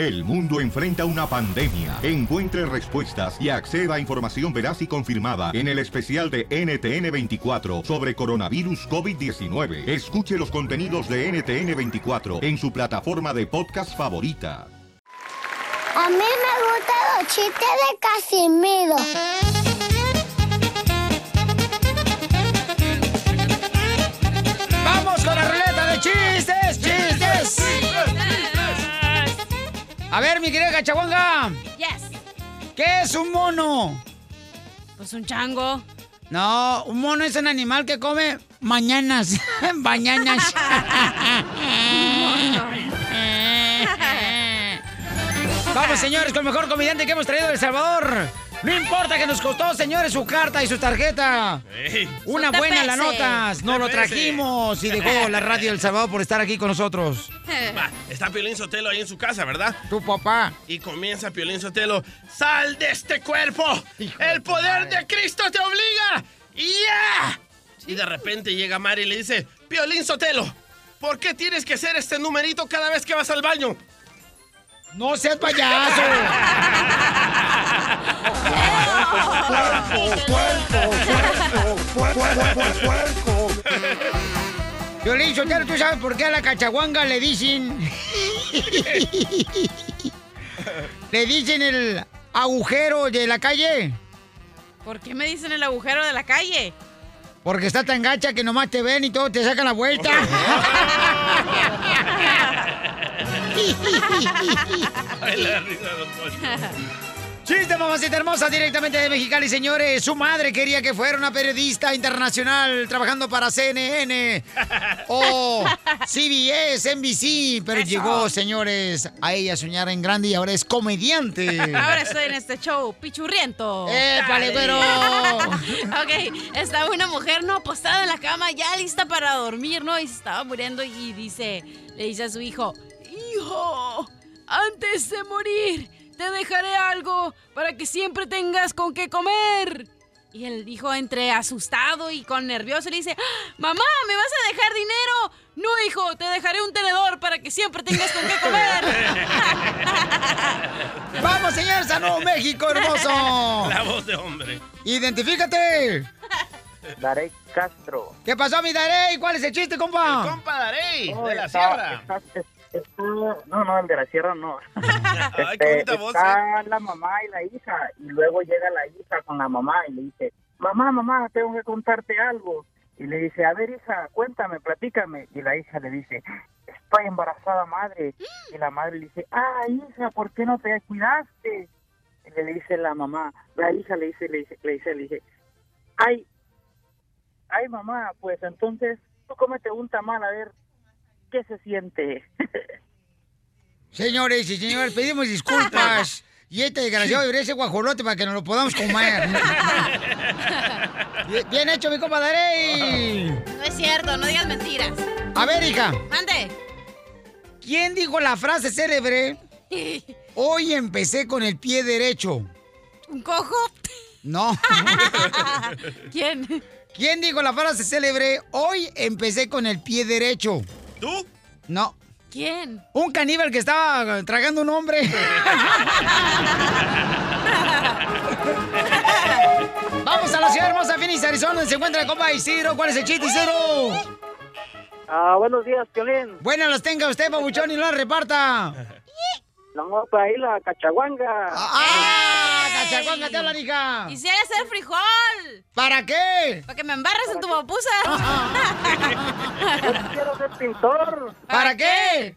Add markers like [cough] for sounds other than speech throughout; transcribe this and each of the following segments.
El mundo enfrenta una pandemia. Encuentre respuestas y acceda a información veraz y confirmada en el especial de NTN24 sobre coronavirus COVID-19. Escuche los contenidos de NTN24 en su plataforma de podcast favorita. A mí me gustan los chistes de Casimiro. A ver, mi querida Cachaguanga. Yes. ¿Qué es un mono? Pues un chango. No, un mono es un animal que come mañanas. [laughs] Mañanas. [laughs] Vamos, señores, con el mejor comediante que hemos traído de El Salvador. No importa que nos costó, señores, su carta y su tarjeta. Una buena la notas. Nos lo trajimos y dejó la radio del Salvador por estar aquí con nosotros. [laughs] Va, está Piolín Sotelo ahí en su casa, ¿verdad? Tu papá. Y comienza Piolín Sotelo. ¡Sal de este cuerpo! ¡El poder de Cristo te obliga! ¡Y ya! Y de repente llega Mari y le dice, Piolín Sotelo, ¿por qué tienes que hacer este numerito cada vez que vas al baño? ¡No seas payaso! [laughs] Violín Sotelo, ¿tú sabes por qué a la cachaguanga le dicen? ¿Le dicen el agujero de la calle? ¿Por qué me dicen el agujero de la calle? Porque está tan gacha que nomás te ven y todo te sacan la vuelta. [laughs] Ay, la risa. Chiste, mamacita hermosa, directamente de Mexicali, señores. Su madre quería que fuera una periodista internacional trabajando para CNN o [laughs] CBS, NBC, pero Eso. llegó, señores, a ella a soñar en grande y ahora es comediante. [laughs] Ahora estoy en este show, pichurriento. ¡Épale, güero! [laughs] ok, estaba una mujer, no, postada en la cama, ya lista para dormir, ¿no? Y se estaba muriendo y dice, le dice a su hijo, hijo, antes de morir, te dejaré algo para que siempre tengas con qué comer. Y el hijo, entre asustado y con nervioso, le dice, "¡Ah! mamá, ¿me vas a dejar dinero? No, hijo, te dejaré un tenedor para que siempre tengas con qué comer. [laughs] ¡Vamos, señores, a Nuevo México, hermoso! La voz de hombre. ¡Identifícate! Darey Castro. ¿Qué pasó, mi Darey? ¿Cuál es el chiste, compa? El compa Darey, No, de la está- sierra. está- está- está- no, no, el de la sierra no. [laughs] Ay, qué Este, bonita voz, está la mamá y la hija, y luego llega la hija con la mamá y le dice, mamá, mamá, tengo que contarte algo. Y le dice, a ver, hija, cuéntame, platícame. Y la hija le dice, estoy embarazada, madre. Y la madre le dice, ah, hija, ¿por qué no te cuidaste? Y le dice la mamá, la hija le dice, le dice, le dice, le dice, ay, ay, mamá, pues entonces tú cómete un tamal a ver qué se siente. Señores y señores, pedimos disculpas. [laughs] Y este desgraciado debería ser guajolote para que nos lo podamos comer. [laughs] Bien- Bien hecho, mi compa Darey. No es cierto, no digas mentiras. A ver, hija, Mande. ¿quién dijo la frase célebre? [laughs] Hoy empecé con el pie derecho. ¿Un cojo? No. ¿Quién? ¿Quién dijo la frase célebre? Hoy empecé con el pie derecho. ¿Tú? No. ¿Quién? Un caníbal que estaba tragando un hombre. Vamos a la ciudad hermosa, Phoenix, Arizona, donde se encuentra el compa Isidro. ¿Cuál es el chiste, Isidro? Ah, buenos días, Piolín. Buenas las tenga usted, babuchón, y no las reparta. No, pues ahí la cachaguanga. ¡Ah! ¡Cachacuanga, te hablan, hija! Quisiera ser frijol. ¿Para qué? Para que me embarres en tu papusa. [laughs] Yo quiero ser pintor. ¿Para qué?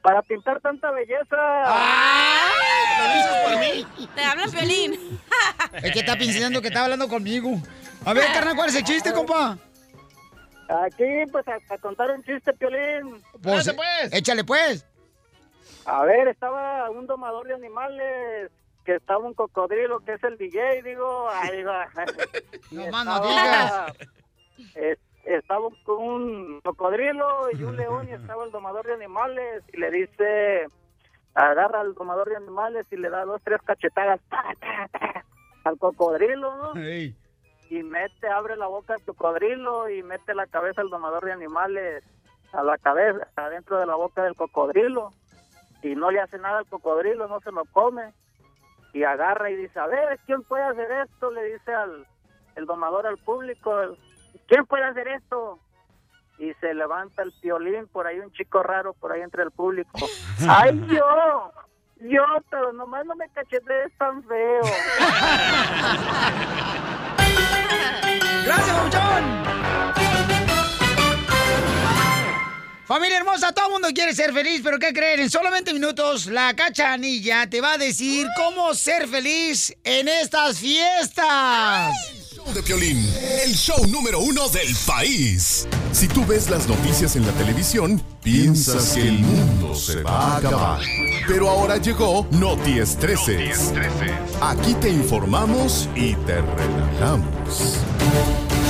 Para pintar tanta belleza. ¿Lo dices por mí? Te hablan Piolín. Es que está pensando que está hablando conmigo. A ver, carnal, ¿cuál es el chiste, compa? Aquí, pues, a, a contar un chiste, Piolín. Pues, échale pues. A ver, estaba un domador de animales, que estaba un cocodrilo, que es el DJ, digo, ahí va. [laughs] No Y más no estaba- es- estaba un- cocodrilo y un león y estaba el domador de animales y le dice, agarra al domador de animales y le da dos, tres cachetadas ta, ta, ta, al cocodrilo, ¿no? Y mete, abre la boca al cocodrilo y mete la cabeza al domador de animales a la cabeza, adentro de la boca del cocodrilo. Y no le hace nada al cocodrilo, no se lo come. Y agarra y dice, a ver, ¿quién puede hacer esto? Le dice al el domador al público, ¿quién puede hacer esto? Y se levanta el violín, por ahí un chico raro, por ahí entre el público. [laughs] ¡Ay, yo! Yo, pero nomás no me cachetees tan feo. [laughs] ¡Gracias, Papuchón! Familia hermosa, todo el mundo quiere ser feliz, pero ¿qué creen? En solamente minutos, la cachanilla te va a decir cómo ser feliz en estas fiestas. Show de Piolín, el show número uno del país. Si tú ves las noticias en la televisión, piensas que el mundo se va a acabar. Pero ahora llegó Noti Estreses. Aquí te informamos y te relajamos.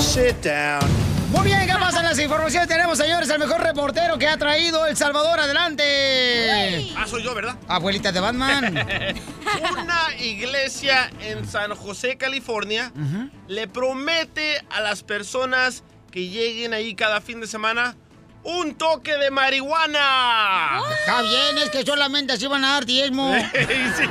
Sit down. Muy bien, ¿qué pasa en las informaciones? Tenemos, señores, el mejor reportero que ha traído El Salvador adelante. Ah, soy yo, ¿verdad? Abuelita de Batman. [laughs] Una iglesia en San José, California, le promete a las personas que lleguen ahí cada fin de semana un toque de marihuana. Está bien, es que solamente así van a dar diezmo. [laughs] sí,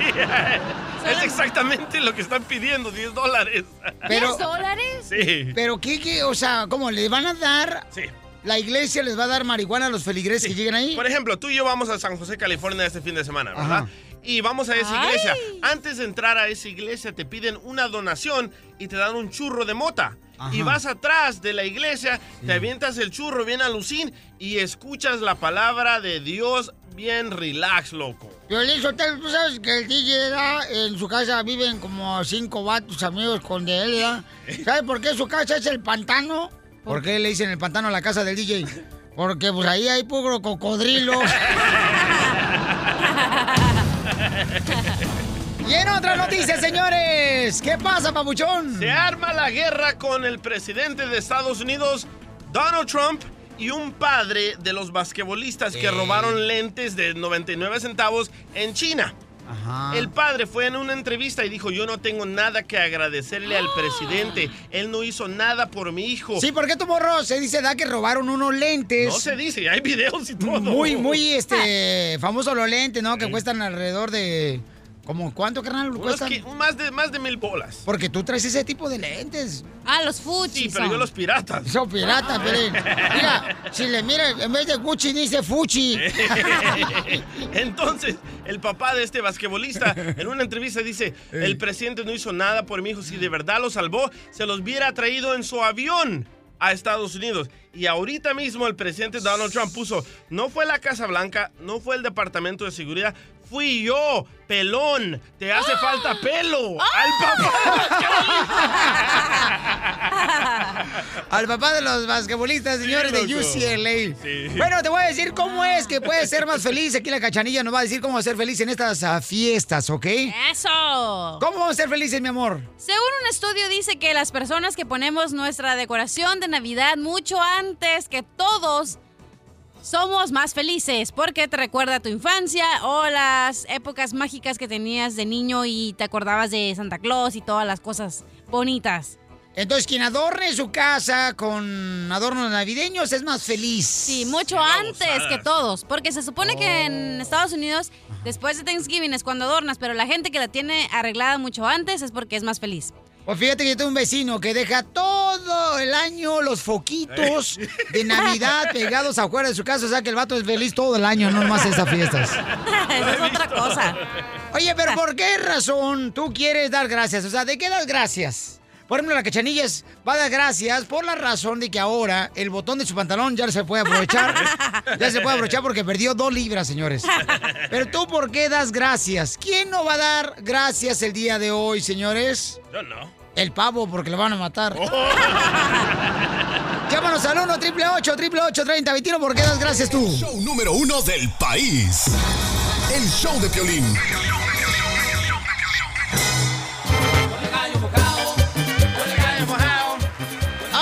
es exactamente lo que están pidiendo, 10 dólares. Pero- ¿10 dólares? Sí. Pero qué, qué, o sea, ¿cómo? ¿Le van a dar? Sí. ¿La iglesia les va a dar marihuana a los feligreses que lleguen ahí? Por ejemplo, tú y yo vamos a San José, California este fin de semana, ¿verdad? Ajá. Y vamos a esa Ay. iglesia. Antes de entrar a esa iglesia te piden una donación y te dan un churro de mota. Ajá. Y vas atrás de la iglesia, te avientas el churro bien alucín y escuchas la palabra de Dios bien relax, loco. Violín Sotelo, tú sabes que el DJ ¿verdad? en su casa viven como cinco vatos amigos con de él, ¿verdad? ¿Sabes por qué su casa es el pantano? ¿Por qué le dicen el pantano a la casa del DJ? Porque pues ahí hay puro cocodrilo. [laughs] y en otra noticia, señores. ¿Qué pasa, papuchón? Se arma la guerra con el presidente de Estados Unidos, Donald Trump, y un padre de los basquetbolistas que robaron lentes de 99 centavos en China. Ajá. El padre fue en una entrevista y dijo, yo no tengo nada que agradecerle al presidente. Él no hizo nada por mi hijo. Sí, ¿por qué tu morro se dice da que robaron unos lentes? No se dice, hay videos y todo. Muy, muy, este, [laughs] famosos los lentes, ¿no? Que cuestan alrededor de... ¿Cómo cuánto, carnal, que- más, de, más de mil bolas. Porque tú traes ese tipo de lentes. Ah, los fuchis. Sí, pero yo los piratas. Son piratas, Pelín. Mira, si le mira, en vez de Gucci dice Fuchi. [laughs] Entonces, el papá de este basquetbolista en una entrevista dice, el presidente no hizo nada por mi hijo, si de verdad lo salvó, se los hubiera traído en su avión a Estados Unidos. Y ahorita mismo el presidente Donald Trump puso, no fue la Casa Blanca, no fue el Departamento de Seguridad, fui yo, pelón, te hace falta pelo. Al papá. [laughs] Al papá de los basquetbolistas, señores de. UCLA. Sí. Bueno, te voy a decir cómo es que puedes ser más feliz. Aquí la cachanilla nos va a decir cómo ser feliz en estas ah, fiestas, ¿ok? Eso. ¿Cómo vamos a ser felices, mi amor? Según un estudio dice que las personas que ponemos nuestra decoración de Navidad mucho antes que todos somos más felices porque te recuerda a tu infancia o las épocas mágicas que tenías de niño y te acordabas de Santa Claus y todas las cosas bonitas. Entonces, quien adorne su casa con adornos navideños es más feliz. Sí, mucho Qué antes que todos, porque se supone que en Estados Unidos después de Thanksgiving es cuando adornas, pero la gente que la tiene arreglada mucho antes es porque es más feliz. Pues fíjate que yo tengo un vecino que deja todo el año los foquitos de Navidad pegados afuera de su casa. O sea que el vato es feliz todo el año, no más estas fiestas. [laughs] Esa es otra cosa. Oye, pero ¿por qué razón tú quieres dar gracias? O sea, ¿de qué das gracias? Por ejemplo, la cachanilla es- va a dar gracias por la razón de que ahora el botón de su pantalón ya se puede aprovechar. [laughs] Ya se puede aprovechar porque perdió dos libras, señores. Pero tú, ¿por qué das gracias? ¿Quién no va a dar gracias el día de hoy, señores? Yo no. El pavo, porque lo van a matar. [laughs] Llámanos al 1 888 888 3021 ¿Por qué das gracias tú? Show número uno del país. El show de Piolín.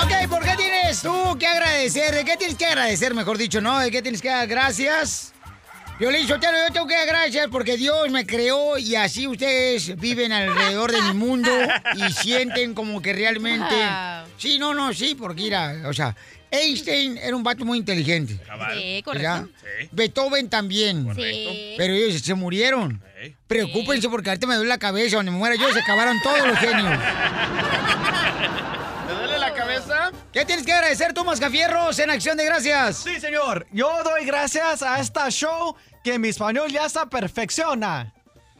Ok, ¿por qué tienes tú que agradecer? ¿De qué tienes que agradecer, mejor dicho, no? ¿De qué tienes que dar gracias? Violín Sotelo, yo tengo que dar gracias porque Dios me creó y así ustedes viven alrededor de mi mundo y sienten como que realmente Sí, no, no, sí, porque mira, o sea, Einstein era un vato muy inteligente. Sí, correcto. Beethoven también. Sí. Pero ellos se murieron. Preocúpense porque ahorita me duele la cabeza. Donde me muera yo se acabaron todos los genios. [laughs] ¿Te duele la cabeza? ¿Qué tienes que agradecer tú, Mascafierros, en Acción de Gracias? Sí, señor. Yo doy gracias a esta show que mi español ya se perfecciona.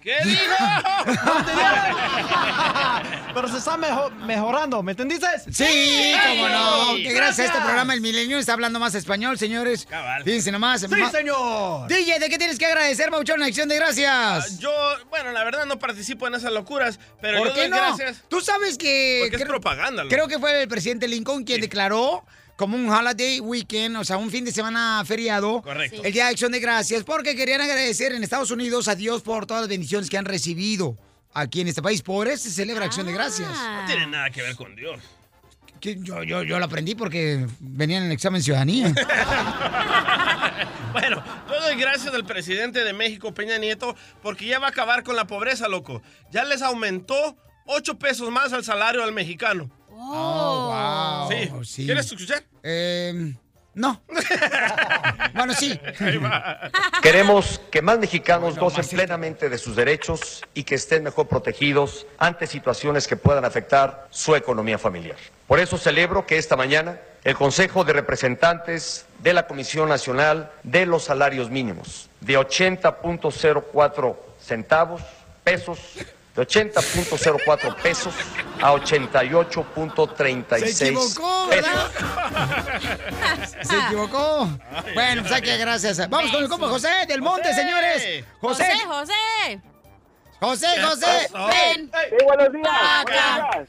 ¿Qué dijo? [laughs] [laughs] Pero se está mejo- mejorando, ¿me entendiste? Sí, cómo no. Que gracias a este programa El Milenio está hablando más español, señores. Fíjense nomás. Sí, Ma- señor. DJ, ¿de qué tienes que agradecer, Mauchón, en Acción de Gracias? Yo, bueno, la verdad no participo en esas locuras, pero ¿Por yo qué doy no? gracias. Tú sabes que... Porque es propaganda. Creo que fue el presidente Lincoln quien declaró como un holiday weekend, o sea, un fin de semana feriado. Correcto. El Día de Acción de Gracias, porque querían agradecer en Estados Unidos a Dios por todas las bendiciones que han recibido aquí en este país. Por eso se celebra Acción de Gracias. No tiene nada que ver con Dios. Yo, yo, yo lo aprendí porque venía en el examen ciudadanía. [laughs] [laughs] Bueno, yo doy gracias al presidente de México, Peña Nieto, porque ya va a acabar con la pobreza, loco. Ya les aumentó 8 pesos más al salario al mexicano. Oh, wow. Sí. ¿Quieres escuchar? Eh, no. [laughs] bueno, sí. Queremos que más mexicanos gocen plenamente de sus derechos y que estén mejor protegidos ante situaciones que puedan afectar su economía familiar. Por eso celebro que esta mañana el Consejo de Representantes de la Comisión Nacional de los Salarios Mínimos de 80.04 centavos, pesos, de 80.04 pesos a 88.36 Se equivocó, ¿verdad? [laughs] Se equivocó. Bueno, pues hay que gracias. Vamos con el compa José del Monte, señores. José. José, José. José, ¿Qué José. Ven. Sí, buenos días. Acá.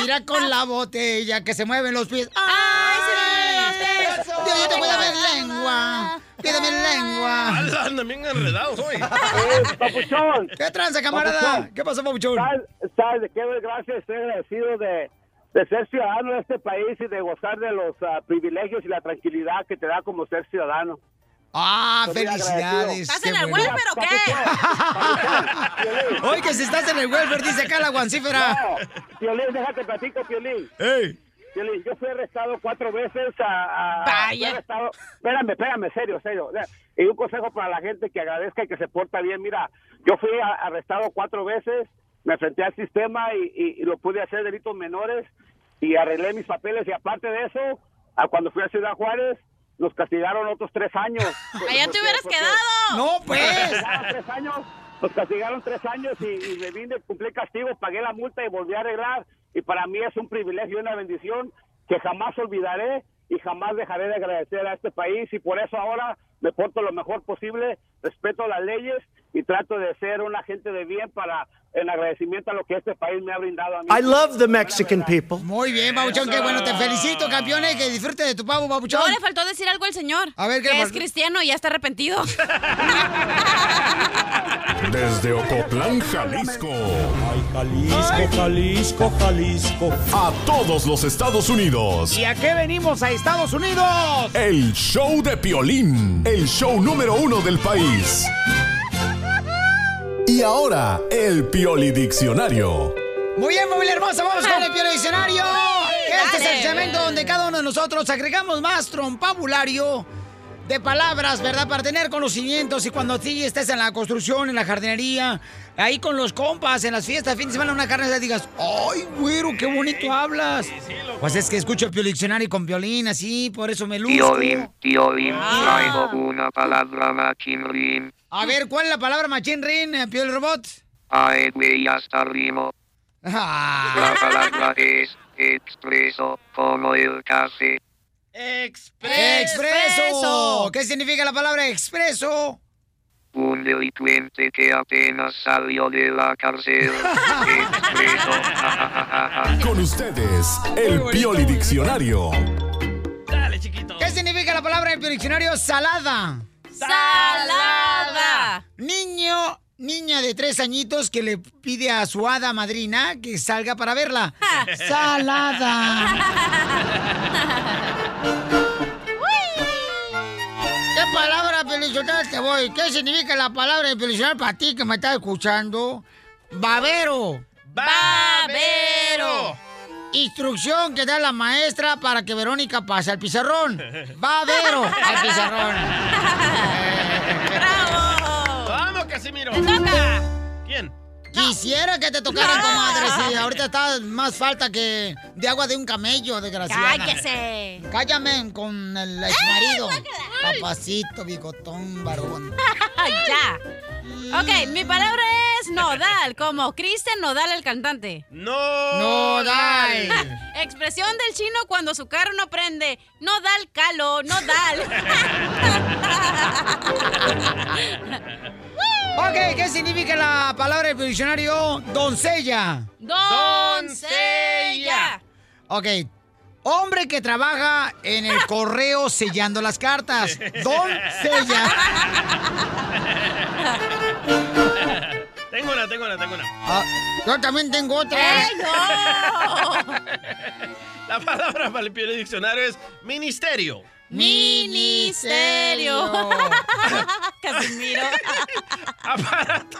Mira con la botella que se mueven los pies. ¡Ay, sí! Dios, yo te voy a ver lengua. Pídame lengua. Andan bien enredados hoy. [laughs] papuchón. ¿Qué tranza, camarada? Papuchón. ¿Qué pasó, papuchón? ¿Sabes, sabes de qué gracias? Estoy agradecido de, de ser ciudadano de este país y de gozar de los ah, privilegios y la tranquilidad que te da como ser ciudadano. Ah, Estoy felicidades. ¿Estás en el bueno. welfare o qué? [laughs] Oye, que si estás en el welfare, dice acá la guancífera. No, Piolín, déjate platico, Piolín. ¡Ey! Piolín, yo fui arrestado cuatro veces a... a- Vaya. arrestado- Espérame, espérame, serio, serio. Y un consejo para la gente que agradezca y que se porta bien. Mira, yo fui a- arrestado cuatro veces, me enfrenté al sistema y, y- y lo pude hacer delitos menores y arreglé mis papeles. Y aparte de eso, a cuando fui a Ciudad Juárez, nos castigaron otros tres años. [laughs] Allá te hubieras Porque- quedado. No, nos pues. castigaron tres años, nos castigaron tres años y, y me vine, cumplí castigo, pagué la multa y volví a arreglar. Y para mí es un privilegio y una bendición que jamás olvidaré y jamás dejaré de agradecer a este país. Y por eso ahora me porto lo mejor posible, respeto las leyes y trato de ser un agente de bien para en agradecimiento a lo que este país me ha brindado a mí. I love the Mexican people. Muy bien, Babuchón, qué bueno. Te felicito, campeones. Que disfrute de tu pavo, Babuchón. No, le faltó decir algo al señor. A ver, ¿qué Que es cristiano y ya está arrepentido. [laughs] Desde Ocotlán, Jalisco. Jalisco, Jalisco, Jalisco. A todos los Estados Unidos. ¿Y a qué venimos a Estados Unidos? El show de Piolín. El show número uno del país. Y ahora, el Pioli Diccionario. Muy bien, familia hermosa, vamos con el Piolo Diccionario. Este es el segmento donde cada uno de nosotros agregamos más trompabulario de palabras, ¿verdad? Para tener conocimientos y cuando sí estés en la construcción, en la jardinería, ahí con los compas, en las fiestas, fin de semana, una carne, asada, digas, ¡ay, güero, qué bonito hablas! Pues es que escucho el Diccionario con violín, así, por eso me luzco. Piolín, Piolín, Ah. traigo una palabra machinrín. A ver, ¿cuál es la palabra machín rin, eh, Piolo Robot? Ay, güey, hasta rimo. Ah. La palabra es expreso, como el café. ¡Expreso! ¿Qué significa la palabra expreso? Un delincuente que apenas salió de la cárcel. [laughs] expreso. [laughs] Con ustedes, el Pioli Diccionario. Dale, chiquito. ¿Qué significa la palabra en el diccionario? Salada. Salada. Niño, niña de tres añitos que le pide a su hada madrina que salga para verla. [laughs] Salada. ¿Qué palabra pelizonar te voy? ¿Qué significa la palabra pelizonar para ti que me estás escuchando? Babero. Babero. Instrucción que da la maestra para que Verónica pase al pizarrón. Va Vero al pizarrón. [laughs] ¡Te toca! ¿Quién? Quisiera que te tocaran, No. comadre. Sí, ahorita está más falta que de agua de un camello, desgraciada. ¡Cállese! Cállame con el ex marido. Papacito, bigotón, varón. ya. Ok, mi palabra es nodal, como Cristian Nodal, el cantante. ¡No! Nodal. [laughs] Expresión del chino cuando su carro no prende. Nodal calo, nodal. [laughs] [laughs] Ok, ¿qué significa la palabra del diccionario doncella? Doncella. Ok. Hombre que trabaja en el correo [laughs] sellando las cartas. [laughs] Doncella. tengo una, tengo una, tengo una. Ah, yo también tengo otra. ¡Ey, no! [laughs] La palabra para el diccionario es ministerio. Ministerio. [laughs] Casimiro. [laughs] Aparato.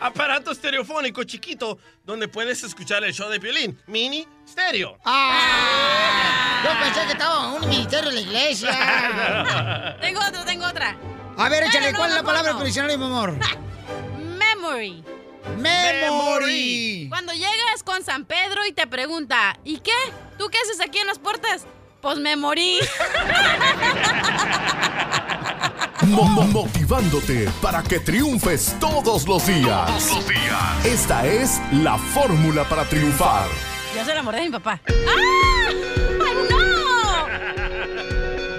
Aparato estereofónico chiquito donde puedes escuchar el show de Piolín. Mini stereo. Ah, yo pensé que estaba en un ministerio de la iglesia. [laughs] tengo otra, tengo otra. A ver, échale, No, no, ¿cuál es la palabra no. diccionario, mi amor? Memory. Memory. Cuando llegas con San Pedro y te pregunta, ¿y qué? ¿Tú qué haces aquí en las puertas? Pues me morí. Mo- mo- motivándote para que triunfes todos los días. Todos los días. Esta es la fórmula para triunfar. Yo se enamoré de mi papá. ¡Ah!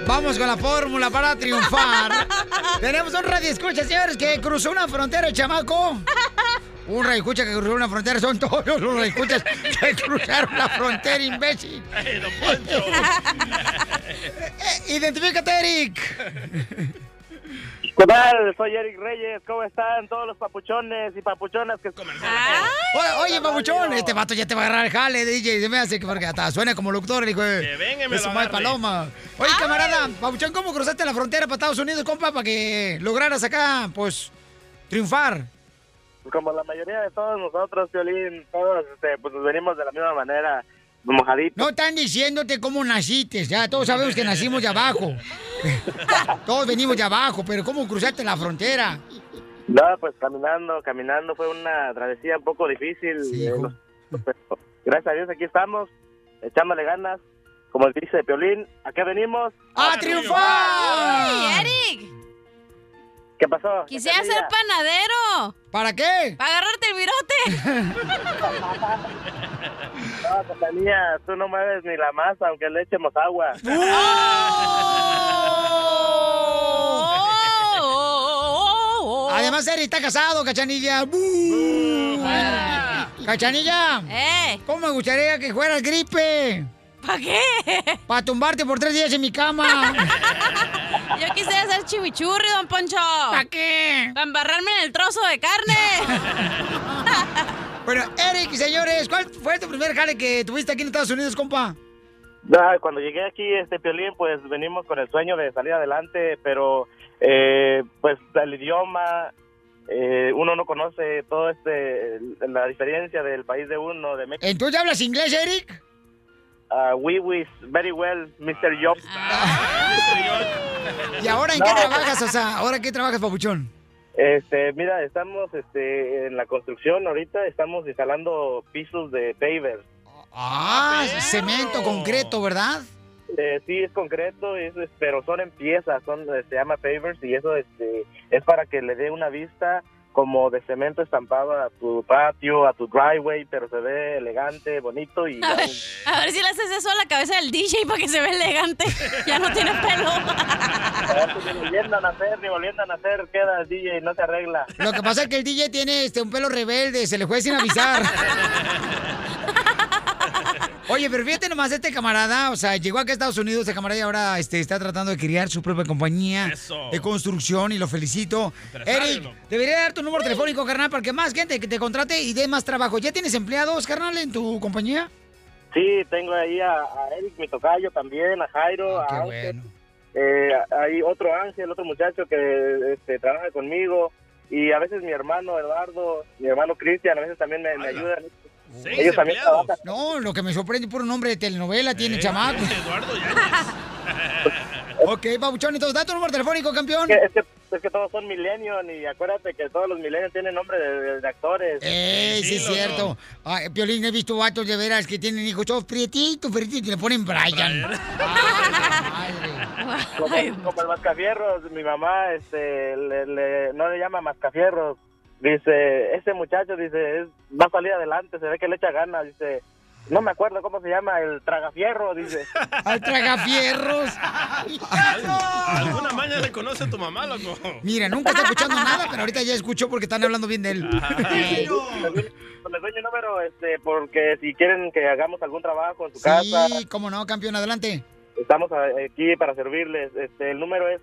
Vamos con la fórmula para triunfar. [laughs] Tenemos un radio escucha, señores, que cruzó una frontera, el chamaco. Un radio escucha que cruzó una frontera, son todos los radio escuchas que cruzaron la frontera, imbécil. ¡Ay, don Poncho! [laughs] Eh, Identifícate, Eric. ¿Qué tal? Soy Eric Reyes. ¿Cómo están todos los papuchones y papuchonas que Oye, oye, babuchón, este vato ya te va a agarrar el jale, DJ. Se me hace que porque hasta suena como locutor, hijo de, Que venga y me lo paloma. Oye, camarada, babuchón, ¿cómo cruzaste la frontera para Estados Unidos, compa, para que lograras acá, pues, triunfar? Como la mayoría de todos nosotros, Violín, todos este, pues nos venimos de la misma manera, No están diciéndote cómo naciste, ya todos sabemos que nacimos de abajo. [laughs] todos venimos de abajo, pero ¿cómo cruzaste la frontera? No, pues caminando, caminando fue una travesía un poco difícil. eh, pero gracias a Dios aquí estamos, echándole ganas. Como dice Piolín, ¿a qué venimos? ¡A triunfar! ¡Ay, Eric! ¿Qué pasó? Quisiera ser panadero. ¿Para qué? Para agarrarte el virote. [laughs] No, Cachanilla, tú no mueves ni la masa, aunque le echemos agua. Además, Eric está casado, cachanilla. ¡Bú! Cachanilla. ¡Eh! ¿Cómo me gustaría que fueras gripe? ¿Para qué? Para tumbarte por tres días en mi cama. [laughs] Yo quisiera ser chimichurri, don Poncho. ¿Para qué? Para embarrarme en el trozo de carne. [laughs] Bueno, Eric, señores, ¿cuál fue tu primer jale que tuviste aquí en Estados Unidos, compa? Ah, cuando llegué aquí, este Piolín, pues venimos con el sueño de salir adelante, pero eh, pues el idioma, eh, uno no conoce todo este, la diferencia del país de uno, de México. ¿Entonces hablas inglés, Eric? Uh, we wish very well, Mr. Job. [laughs] ¿Y ahora en qué trabajas? O sea, ¿ahora en qué trabajas, papuchón? Este, mira, estamos este, en la construcción ahorita, estamos instalando pisos de pavers. Ah, cemento, concreto, ¿verdad? Eh, sí, es concreto, es, es- pero son en piezas, son, eh, se llama pavers y eso este, es para que le dé una vista como de cemento estampado a tu patio, a tu driveway, pero se ve elegante, bonito y... A ver, a ver si le haces eso a la cabeza del DJ para que se vea elegante. [laughs] Ya no tiene pelo. ni volviendo a nacer, ni volviendo a nacer, queda el DJ, no se arregla. Lo que pasa es que el DJ tiene este, un pelo rebelde, se le fue sin avisar. [laughs] Oye, pero fíjate nomás este camarada, o sea, llegó acá a Estados Unidos, este camarada y ahora este, está tratando de crear su propia compañía Eso. de construcción y lo felicito. Eric, debería dar tu número telefónico, carnal, para que más gente que te contrate y dé más trabajo. ¿Ya tienes empleados, carnal, en tu compañía? Sí, tengo ahí a, a Eric, mi tocayo también, a Jairo, Ah, Qué a Ángel. bueno. Eh, hay otro Ángel, otro muchacho que este, trabaja conmigo y a veces mi hermano Eduardo, mi hermano Cristian, a veces también me, me ayudan. Ellos también trabajan. No, lo que me sorprende por un nombre de telenovela tiene chamaco. [laughs] Eduardo [laughs] ok, Pabuchón, entonces da tu número telefónico, campeón. Es que, es que, es que todos son millennials y acuérdate que todos los millennials tienen nombre de, de- de actores. Ey, sí, es cierto. Ay, Piolín, he visto vatos de veras que tienen hijos todos prietitos, prietitos, y le ponen Brian. Como, como el mascafierros, mi mamá este, le- le- no le llama mascafierros. Dice, ese muchacho dice, es- va a salir adelante, se ve que le echa ganas. Dice, no me acuerdo cómo se llama, el tragafierro, dice. [laughs] Al tragafierros. [laughs] ¿Alguna maña le conoce a tu mamá, loco? Mira, nunca está escuchando nada, pero ahorita ya escuchó porque están hablando bien de él. Les doy mi número este, porque si quieren que hagamos algún trabajo en su casa, Sí, cómo no, campeón, adelante. estamos aquí para servirles. Este, el número es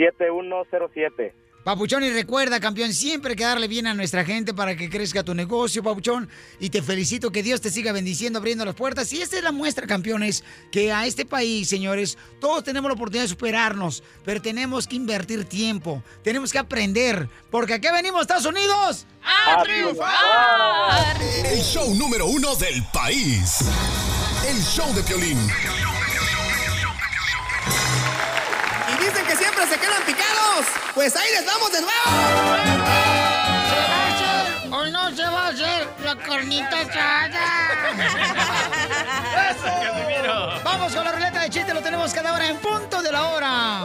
818-799-7107. Papuchón, y recuerda, campeón, siempre que darle bien a nuestra gente para que crezca tu negocio, Papuchón. Y te felicito que Dios te siga bendiciendo, abriendo las puertas. Y esta es la muestra, campeones, que a este país, señores, todos tenemos la oportunidad de superarnos, pero tenemos que invertir tiempo, tenemos que aprender, porque aquí venimos, Estados Unidos. ¡A triunfar! El show número uno del país. El show de Piolín. Dicen que siempre se quedan picados. Pues ahí les vamos de nuevo. ¿O no se va a hacer la carnita asada? [laughs] Vamos con la ruleta de chiste, lo tenemos cada hora en punto de la hora.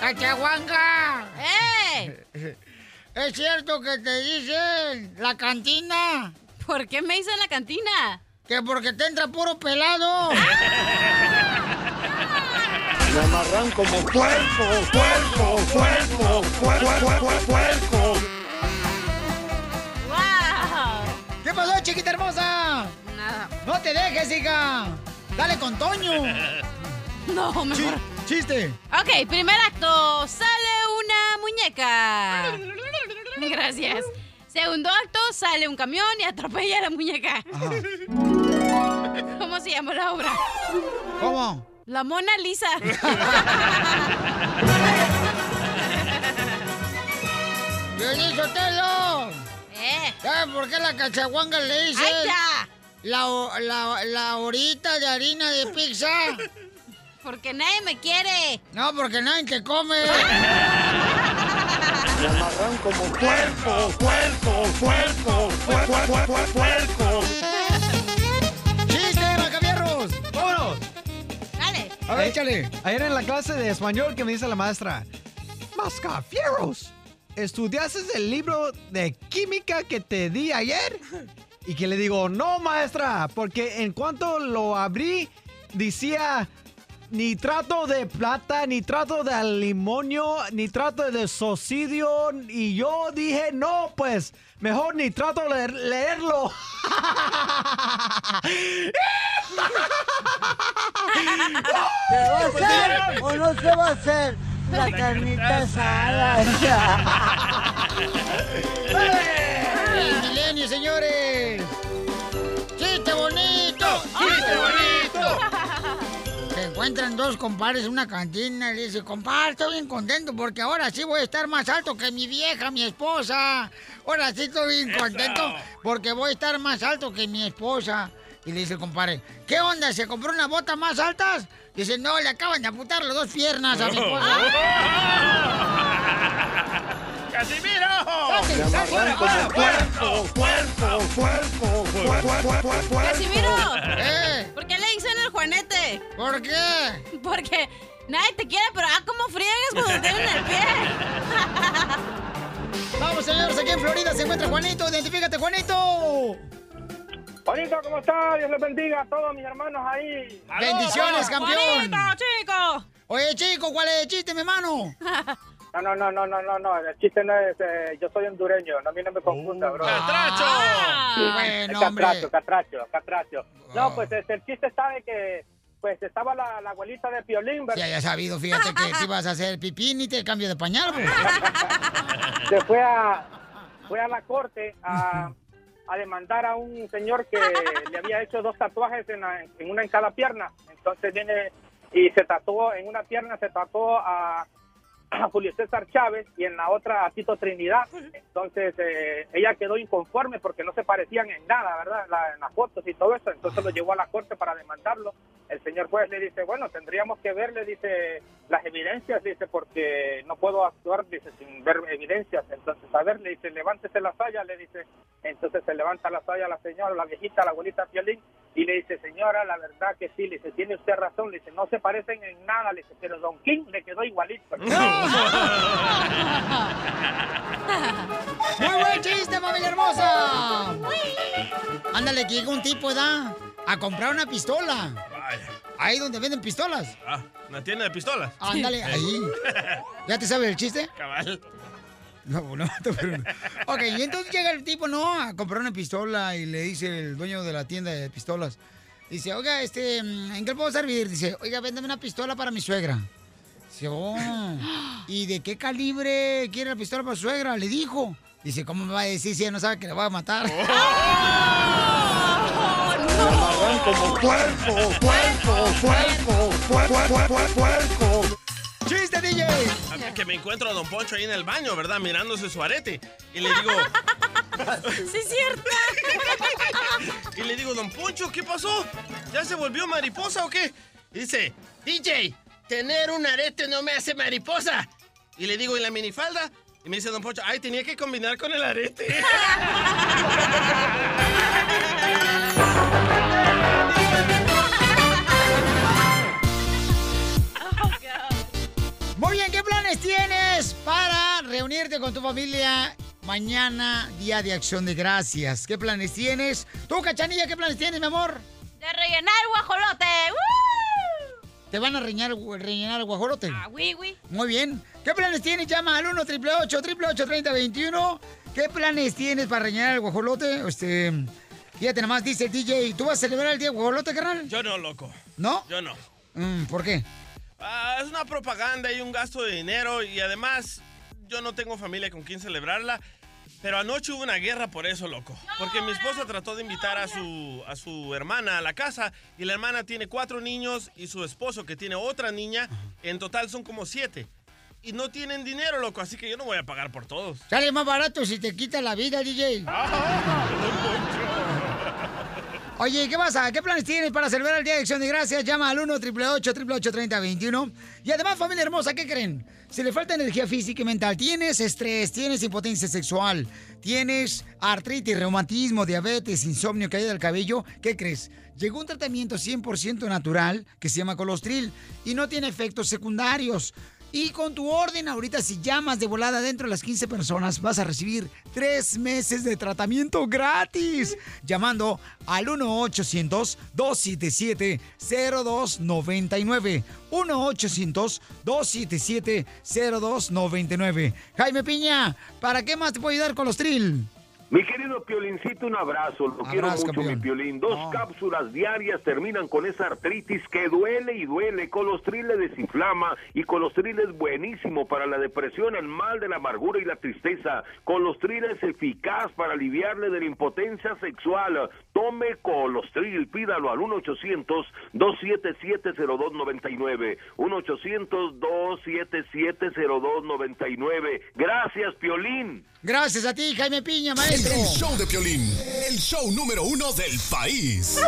¡Cachahuanga! ¡Eh! ¿Es cierto que te dicen la cantina? ¿Por qué me dicen la cantina? Que porque te entra puro pelado. Me amarran como puerco, puerco, puerco, puerco, puerco. ¿Qué pasó, chiquita hermosa? Nada. No te dejes, hija. Dale con Toño. [laughs] No, mejor. Chiste. Ok, primer acto. Sale una muñeca. Gracias. Segundo acto, sale un camión y atropella a la muñeca. ¿Cómo se llama la obra? ¿Cómo? La Mona Lisa. [laughs] ¡Violín Sotelo! ¿Eh? ¿Sabes por qué la cachaguanga le dice? ¡Ay, ya! La, la, la horita de harina de pizza. Porque nadie me quiere. No, porque nadie te come. [laughs] Me amarran como puerco, puerco, puerco, puerco, puerco, puerco. A ver, échale. Ayer en la clase de español que me dice la maestra, Mascafieros, ¿estudiaste el libro de química que te di ayer? Y que le digo, no maestra, porque en cuanto lo abrí, decía nitrato de plata, nitrato de aluminio, nitrato de socidio, y yo dije, no, pues, mejor nitrato leer- leerlo. ¿Se va a hacer o no se va a hacer la carnita asada? [laughs] [laughs] ¡El milenio, señores! ¡Chiste bonito! ¡Chiste bonito! Encuentran dos compadres en una cantina y le dice, compadre, estoy bien contento porque ahora sí voy a estar más alto que mi vieja, mi esposa. Ahora sí estoy bien contento porque voy a estar más alto que mi esposa. Y le dice el compadre, ¿qué onda? ¿Se compró unas botas más altas? Dice, no, le acaban de amputar las dos piernas a mi esposa. [laughs] ¡Casimiro! Puerco. Casimiro. ¿Eh? ¿Por qué le dicen el Juanete? ¿Por qué? Porque nadie te quiere, pero ah, cómo friegas cuando te tienen el pie. [laughs] Vamos, señores, aquí en Florida se encuentra Juanito. Identifícate, Juanito. Juanito, ¿cómo está? Dios les bendiga a todos mis hermanos ahí. Bendiciones, campeón. Juanito, chico. Oye, chico, ¿cuál es el chiste, mi hermano? [laughs] No, no, no, no, no, no, no. El chiste no es. eh, yo soy hondureño. No, a mí no me confunda, bro. ¡Catracho! bueno, Es hombre. catracho, catracho, catracho. No, pues este, el chiste de que. Pues estaba la, la abuelita de Piolín, Si ¿verdad? haya sabido, fíjate que te ibas a hacer pipí ni te cambio de pañal, pues. Se fue a, fue a la corte a, a demandar a un señor que le había hecho dos tatuajes en, la- en una en cada pierna. Entonces viene y se tatuó, en una pierna se tatuó a, a Julio César Chávez y en la otra a Tito Trinidad. Entonces eh, ella quedó inconforme porque no se parecían en nada, ¿verdad? La- en las fotos y todo eso. Entonces lo llevó a la corte para demandarlo. El señor juez le dice, bueno, tendríamos que ver, le dice, las evidencias, dice, porque no puedo actuar, dice, sin ver evidencias. Entonces, a ver, le dice, levántese la saya, le dice. Entonces se levanta la saya la señora, la viejita, la abuelita Piolín, y le dice, señora, la verdad que sí, le dice, tiene usted razón, le dice, no se parecen en nada, le dice, pero Don King le quedó igualito. ¡Muy buen chiste, familia hermosa! Ándale, que llega un tipo, ¿da? A comprar una pistola. Ahí donde venden pistolas. Ah, una tienda de pistolas. Ándale, ahí. ¿Ya te sabes el chiste? Cabal. No, no, pregunto. Ok, y entonces llega el tipo, ¿no? A comprar una pistola y le dice el dueño de la tienda de pistolas. Dice, oiga, este, ¿en qué puedo servir? Dice, oiga, véndeme una pistola para mi suegra. [gasps] ¿y de qué calibre quiere la pistola para su suegra? Le dijo. Dice, ¿cómo me va a decir si ella no sabe que le va a matar? como puerco, puerco, puerco, puerco, puerco, puerco. ¡Chiste, DJ! Que me encuentro a Don Poncho ahí en el baño, ¿verdad? Mirándose su arete. Y le digo... [laughs] Sí, es cierto. [laughs] Y le digo, Don Poncho, ¿qué pasó? ¿Ya se volvió mariposa o qué? Y dice, DJ, tener un arete no me hace mariposa. Y le digo, ¿y la minifalda? Y me dice Don Poncho, ay, tenía que combinar con el arete. [laughs] Muy bien, ¿qué planes tienes para reunirte con tu familia mañana, Día de Acción de Gracias? ¿Qué planes tienes? Tú, Cachanilla, ¿qué planes tienes, mi amor? De rellenar guajolote. ¿Te van a rellenar, rellenar el guajolote? Ah, oui, oui. Muy bien. ¿Qué planes tienes? Llama al 1 888 888 3021 ¿Qué planes tienes para rellenar el guajolote? Este, fíjate nomás, dice el DJ, ¿tú vas a celebrar el día del guajolote, carnal? Yo no, loco. ¿No? Yo no. Mm, ¿Por qué? Ah, es una propaganda y un gasto de dinero y además yo no tengo familia con quien celebrarla. Pero anoche hubo una guerra por eso, loco. Porque mi esposa trató de invitar a su, a su hermana a la casa y la hermana tiene cuatro niños y su esposo que tiene otra niña. En total son como siete. Y no tienen dinero, loco, así que yo no voy a pagar por todos. Sale más barato si te quita la vida, DJ. [laughs] Oye, ¿qué pasa? ¿Qué planes tienes para celebrar el Día de Acción de Gracias? Llama al 1 888 3021 Y además, familia hermosa, ¿qué creen? Si le falta energía física y mental, tienes estrés, tienes impotencia sexual, tienes artritis, reumatismo, diabetes, insomnio, caída del cabello, ¿qué crees? Llegó un tratamiento 100% natural que se llama Colostril y no tiene efectos secundarios. Y con tu orden ahorita, si llamas de volada dentro de las 15 personas, vas a recibir tres meses de tratamiento gratis. Llamando al 1-800-277-0299. 1-800-277-0299. Jaime Piña, ¿para qué más te puedo ayudar con los trill? Mi querido Piolincito, un abrazo. Lo quiero mucho, campeón. mi Piolín. Dos cápsulas diarias terminan con esa artritis que duele y duele. Colostril le desinflama y Colostril es buenísimo para la depresión, el mal de la amargura y la tristeza. Colostril es eficaz para aliviarle de la impotencia sexual. Tome Colostril, pídalo al 1-800-277-0299. 1-800-277-0299. Gracias, Piolín. Gracias a ti, Jaime Piña, maestro. El show de Piolín, el show número uno del país.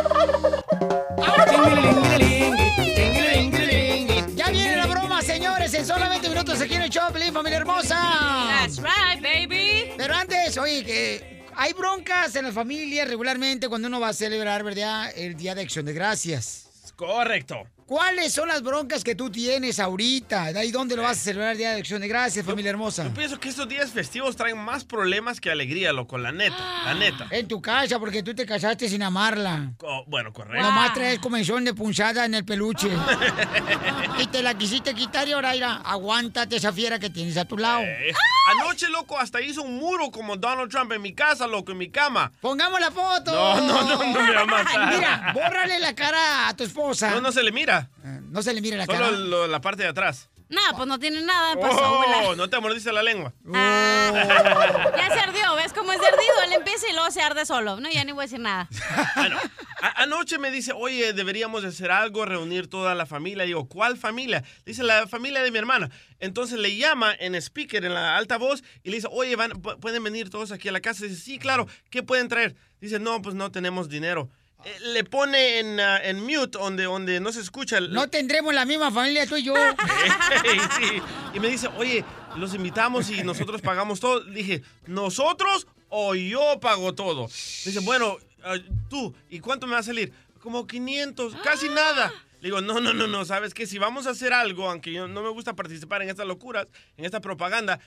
Ya viene la broma, señores, en solamente minutos aquí en el show, de Piolín, familia hermosa. That's right, baby. Pero antes, oye, que hay broncas en la familia regularmente cuando uno va a celebrar, ¿verdad? El Día de Acción de Gracias. Correcto. ¿Cuáles son las broncas que tú tienes ahorita? ¿De ahí dónde lo vas a celebrar el Día de Acción de Gracias, familia hermosa? Yo pienso que estos días festivos traen más problemas que alegría, loco, la neta, la neta. En tu casa, porque tú te casaste sin amarla. Bueno, correcto. Nomás traes comezón de punzada en el peluche. [laughs] y te la quisiste quitar y ahora, mira, aguántate esa fiera que tienes a tu lado. Eh, Anoche, loco, hasta hizo un muro como Donald Trump en mi casa, loco, en mi cama. ¡Pongamos la foto! No, no, no, no me va a [laughs] matar. Mira, bórrale la cara a tu esposa. No, no se le mira. No se le mira la Solo cara. lo- la parte de atrás. No, pues no tiene nada, pasó, abuela. Oh, no te mordiste la lengua. Ya se ardió, ¿ves cómo es de ardido? Él empieza y luego se arde solo. No, ya ni voy a decir nada. [laughs] A- anoche me dice, oye, deberíamos de hacer algo, reunir toda la familia. Digo, ¿cuál familia? Dice, la familia de mi hermana. Entonces le llama en speaker, en la alta voz, y le dice, oye, van, pu- ¿pueden venir todos aquí a la casa? Dice, sí, claro, ¿qué pueden traer? Dice, no, pues no tenemos dinero. Eh, le pone en, ah, en mute, donde, donde no se escucha. el- No tendremos la misma familia tú y yo. [laughs] Sí. Y me dice, oye, los invitamos y nosotros pagamos todo. Dije, ¿nosotros o yo pago todo? Dice, bueno, ah, tú, ¿y cuánto me va a salir? Como 500, casi nada. Le digo, no, no, no, no, sabes que si vamos a hacer algo, aunque yo no me gusta participar en estas locuras, en esta propaganda,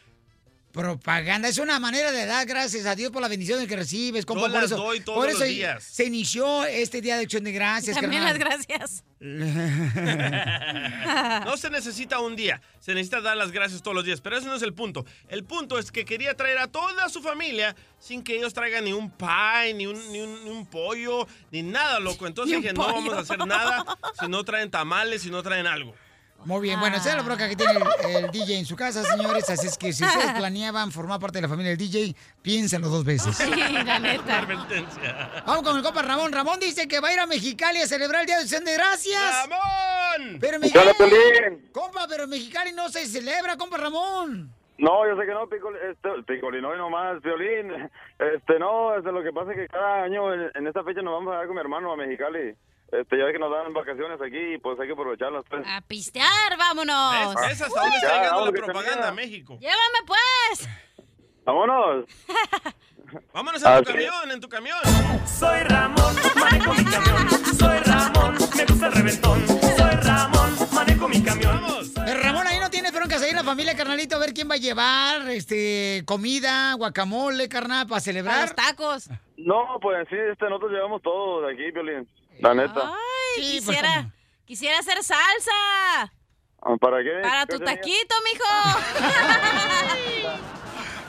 Propaganda es una manera de dar gracias a Dios por la bendición que recibes, compa. Yo por las eso, doy todos por eso los días. se inició este Día de Acción de Gracias, También las gracias. [laughs] no se necesita un día, se necesita dar las gracias todos los días, pero ese no es el punto. El punto es que quería traer a toda su familia sin que ellos traigan ni un pie, ni un, ni un, ni un pollo, ni nada, loco. Entonces dije, no vamos a hacer nada si no traen tamales, si no traen algo. Muy bien, bueno, esa es la bronca que tiene el, el DJ en su casa, señores. Así es que si ustedes [laughs] planeaban formar parte de la familia del DJ, piénsenlo dos veces. Sí, la neta. Vamos con el compa Ramón. Ramón dice que va a ir a Mexicali a celebrar el Día de Acción de Gracias. ¡Ramón! Pero ¿Qué onda, Miguel, Piolín? compa, pero Mexicali no se celebra, compa Ramón. No, yo sé que no, Picol, este, Picolín, hoy nomás, Violín. Este, no, este, lo que pasa es que cada año en, en esta fecha nos vamos a dar con mi hermano a Mexicali. Este, ya ves que nos dan vacaciones aquí y pues hay que aprovecharlas. Pues. A pistear, vámonos. ¿Ves? ¿Ves hasta dónde está Ya, llegando la propaganda a México? Llévame pues. ¡Vámonos! [laughs] Vámonos en tu camión, en tu camión. Soy Ramón, manejo mi camión. Soy Ramón, me gusta el reventón. Soy Ramón, manejo mi camión. Pero Ramón, ahí no tienes broncas ahí en la familia, carnalito, a ver quién va a llevar, este, comida, guacamole, carnal, para celebrar. los tacos. No, pues sí, este, nosotros llevamos todo de aquí, Violín. La neta. Ay, Sí, pues, quisiera, quisiera hacer salsa. Ah, ¿Para qué? Para ¿Qué tu tenía? taquito, mijo.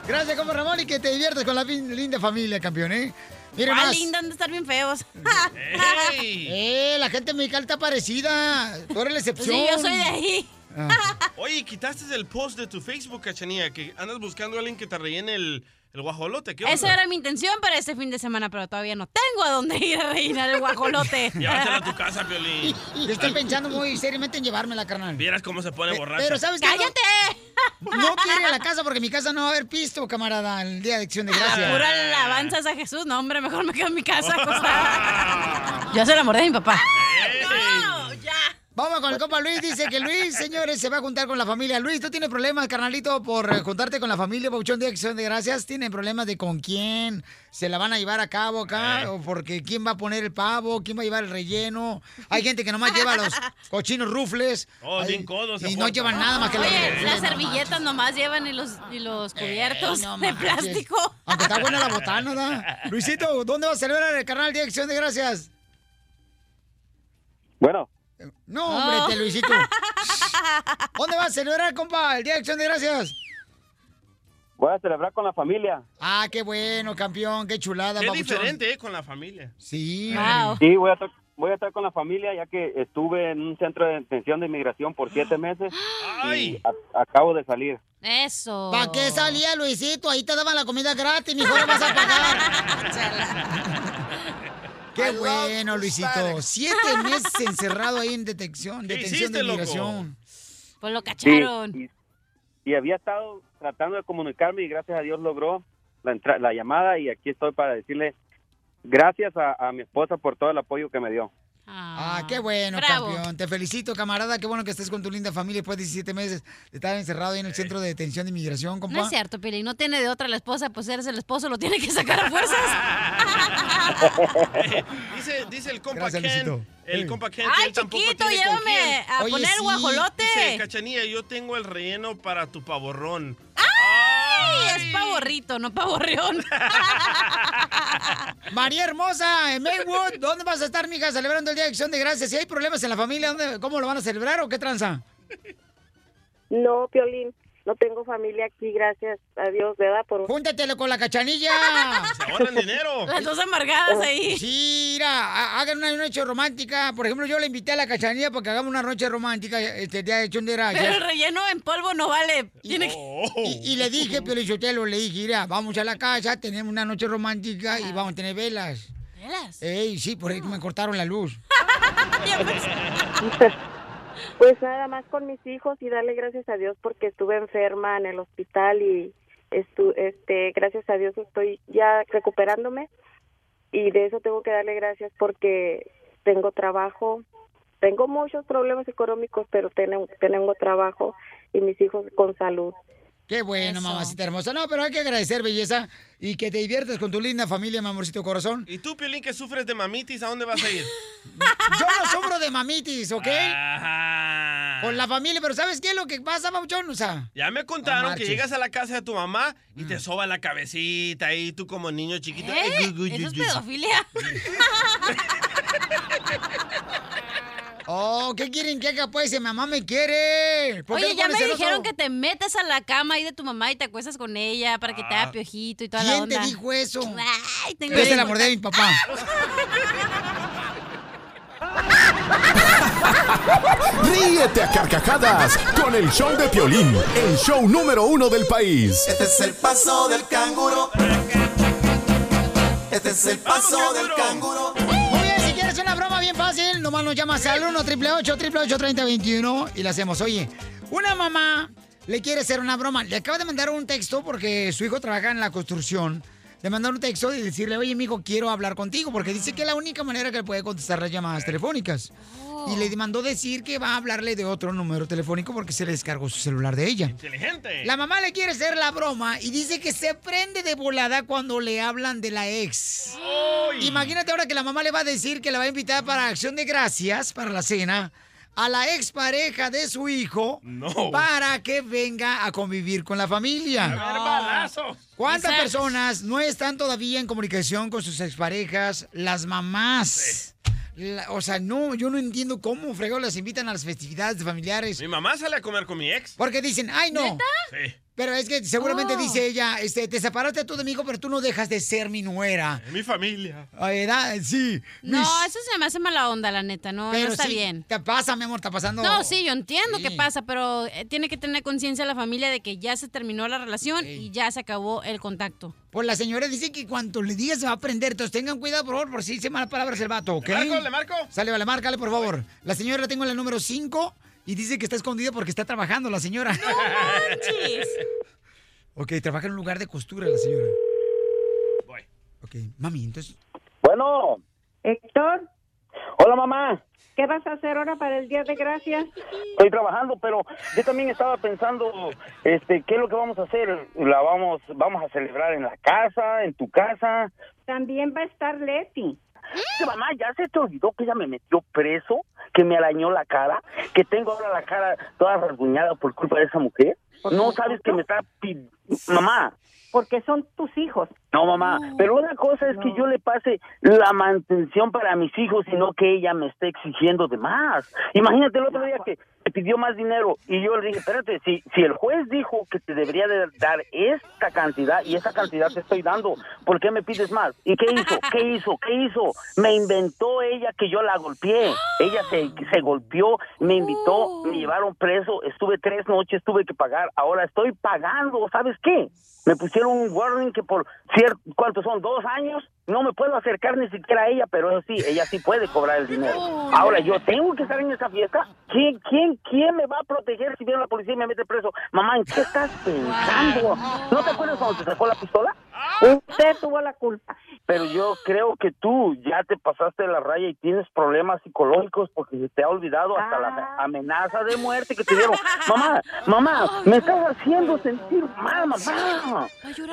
Gracias, compa Ramón, y que te diviertas con la linda familia, campeón, ¿eh? Mira más. linda, han de estar bien feos. [laughs] [laughs] Eh, la gente mexicana está parecida. Tú eres la excepción. Sí, yo soy de ahí. [laughs] Oye, quitaste el post de tu Facebook, Cachanía, que andas buscando a alguien que te rellene el, el guajolote. ¿Qué Esa era mi intención para este fin de semana, pero todavía no tengo a dónde ir a rellenar el guajolote. [laughs] Llévatela a tu casa, Piolín. Yo estoy pensando muy seriamente en llevármela, carnal. Vieras cómo se pone borracha. Pero ¿sabes qué? ¡Cállate! No quiere ir a la casa porque en mi casa no va a haber pisto, camarada, el día de acción de gracias. Pura alabanzas a Jesús. No, hombre, mejor me quedo en mi casa acostada. [laughs] Yo se la mordé a mi papá. Ya. Vamos con el compa Luis. Dice que Luis, señores, se va a juntar con la familia. Luis, ¿tú tienes problemas, carnalito, por eh, juntarte con la familia, Pauchón de Acción de Gracias? ¿Tienen problemas de con quién se la van a llevar a cabo acá? ¿O porque quién va a poner el pavo? ¿Quién va a llevar el relleno? Hay gente que nomás lleva los [laughs] cochinos rufles. Oh, bien codos Y no llevan nada más que la Oye, las servilletas nomás llevan y los, y los cubiertos no de manches. plástico. Aunque está buena la botana, ¿verdad? [laughs] Luisito, ¿dónde va a celebrar el canal de Acción de Gracias? Bueno, No, hombre, Oh. te Luisito. [laughs] ¿Dónde va a celebrar, compa, el Día de Acción de Gracias? voy a celebrar con la familia. Ah, qué bueno, campeón, qué chulada, Qué papuchón. diferente, ¿eh? Con la familia. Sí. Wow. Sí, voy a, estar- voy a estar con la familia ya que estuve en un centro de detención de inmigración por siete meses ¡Ay! y acabo de salir. Eso. ¿Para qué salía, Luisito? Ahí te daban la comida gratis, hijo, vas a pagar. [laughs] Qué bueno, Luisito. Siete [laughs] meses encerrado ahí en detección, ¿Qué detención de hiciste, inmigración. Pues lo Sí, cacharon. y, y había estado tratando de comunicarme y gracias a Dios logró la, entra- la llamada y aquí estoy para decirle gracias a, a mi esposa por todo el apoyo que me dio. Ah, qué bueno, Bravo. campeón. Te felicito, camarada. Qué bueno que estés con tu linda familia después de 17 meses de estar encerrado ahí en el centro de detención de inmigración, compa. No es cierto, Pili. No tiene de otra la esposa, pues eres el esposo, lo tiene que sacar a fuerzas. [laughs] Dice, dice el compa Gracias, Ken, Luisito. el compa Ken que Ay, él chiquito, llévame a Oye, poner sí. guajolote. Dice, Cachanía, yo tengo el relleno para tu pavorrón. Ay, es pavorrito, no pavorreón. [laughs] María Hermosa, en Maywood, ¿dónde vas a estar, mija, celebrando el Día de Acción de Gracias? Si hay problemas en la familia, ¿dónde, ¿cómo lo van a celebrar o qué tranza? No, Piolín. No tengo familia aquí, gracias a Dios, ¿verdad? Por... Júntatelo con la cachanilla. Se ahorran [laughs] dinero. Las dos amargadas ahí. Sí, mira, ha- hagan una noche romántica. Por ejemplo, yo le invité a la cachanilla para que hagamos una noche romántica este día de gracias. Pero el relleno en polvo no vale. Tiene que... Y, y le dije, [laughs] pero le dije, mira, vamos a la casa, tenemos una noche romántica y vamos a tener velas. ¿Velas? Ey, sí, por ahí me cortaron la luz. [laughs] Pues nada más con mis hijos y darle gracias a Dios porque estuve enferma en el hospital y estu este gracias a Dios estoy ya recuperándome y de eso tengo que darle gracias porque tengo trabajo. Tengo muchos problemas económicos, pero tengo, tengo trabajo y mis hijos con salud. Qué bueno, mamacita hermosa. No, pero hay que agradecer, belleza, y que te diviertas con tu linda familia, mi amorcito corazón. ¿Y tú, Piolín, que sufres de mamitis, a dónde vas a ir? [laughs] Yo no sufro de mamitis, ¿ok? Con la familia, pero ¿sabes qué es lo que pasa, Pauchón? O sea, Ya me contaron que llegas a la casa de tu mamá y te soba la cabecita y tú como niño chiquito. ¿Eh? eh, Eso es pedofilia. [laughs] oh, ¿qué quieren que haga? Pues, si mamá me quiere. ¿Por qué Oye, ya me celoso? dijeron que te metes a la cama ahí de tu mamá y te acuestas con ella para que te haga piojito y toda la ¿Quién onda. te dijo eso? Ay, tengo es el que- amor de mi papá. Ríete a carcajadas con el show de Piolín, el show número uno del país. Este es el paso del canguro. Este es el paso del canguro. Nomás nos llamas al 1 888 3021 y la hacemos. Oye, una mamá le quiere hacer una broma. Le acaba de mandar un texto porque su hijo trabaja en la construcción. Le mandó un texto y decirle, oye, mijo, quiero hablar contigo, porque dice que es la única manera que le puede contestar las llamadas telefónicas. Y le mandó decir que va a hablarle de otro número telefónico porque se le descargó su celular de ella. Inteligente. La mamá le quiere hacer la broma y dice que se prende de volada cuando le hablan de la ex. Imagínate ahora que la mamá le va a decir que la va a invitar para acción de gracias, para la cena, a la ex pareja de su hijo No. para que venga a convivir con la familia. ¿Cuántas Exacto. personas no están todavía en comunicación con sus exparejas? Las mamás. La- o sea, no, yo no entiendo cómo fregó las invitan a las festividades familiares. Mi mamá sale a comer con mi ex. Porque dicen, ay no. Sí. Pero es que seguramente Oh. dice ella, este, te separaste tú de mi hijo, pero tú no dejas de ser mi nuera. Mi familia. A edad, sí. No, Mis- eso se me hace mala onda, la neta. No, no está sí, bien. Te pasa, mi amor, está pasando. No, sí, yo entiendo que pasa, pero eh, tiene que tener conciencia la familia de que ya se terminó la relación y ya se acabó el contacto. Pues la señora dice que cuanto le digas se va a aprender. Entonces tengan cuidado, por favor, por si dice malas palabras el vato, ¿ok? ¿Le marco? ¿Le marco? Sale, vale, márcale, por favor. La señora la tengo en la número 5 y dice que está escondida porque está trabajando la señora. ¡No manches! ok, trabaja en un lugar de costura la señora. Ok, mami, entonces... Bueno. Héctor, Hola, mamá. ¿qué vas a hacer ahora para el Día de Gracias? Estoy trabajando, pero yo también estaba pensando, este, ¿qué es lo que vamos a hacer? La vamos, vamos a celebrar en la casa, en tu casa. También va a estar Leti. Que mamá, ya se te olvidó que ella me metió preso, que me arañó la cara, que tengo ahora la cara toda rasguñada por culpa de esa mujer. No sabes que me está mamá. Porque son tus hijos. No, mamá, pero una cosa es que yo le pase la mantención para mis hijos y no que ella me esté exigiendo de más. Imagínate el otro día que me pidió más dinero y yo le dije, espérate, si, si el juez dijo que te debería de dar esta cantidad y esa cantidad te estoy dando, ¿por qué me pides más? ¿Y qué hizo? ¿Qué hizo? ¿Qué hizo? Me inventó ella que yo la golpeé. Ella se, se golpeó, me invitó, me llevaron preso, estuve tres noches, tuve que pagar, ahora estoy pagando, ¿sabes qué? Me pusieron un warning que por cierto, ¿cuántos son? ¿Dos años? No me puedo acercar ni siquiera a ella, pero eso sí, ella sí puede cobrar el dinero. Ahora, yo tengo que estar en esa fiesta. ¿Quién, quién, quién me va a proteger si viene la policía y me mete preso? Mamá, ¿en qué estás pensando? ¿No te acuerdas cuando te sacó la pistola? Usted tuvo la culpa. Pero yo creo que tú ya te pasaste de la raya y tienes problemas psicológicos porque se te ha olvidado hasta la amenaza de muerte que te dieron. Mamá, mamá, me estás haciendo sentir mal, mamá.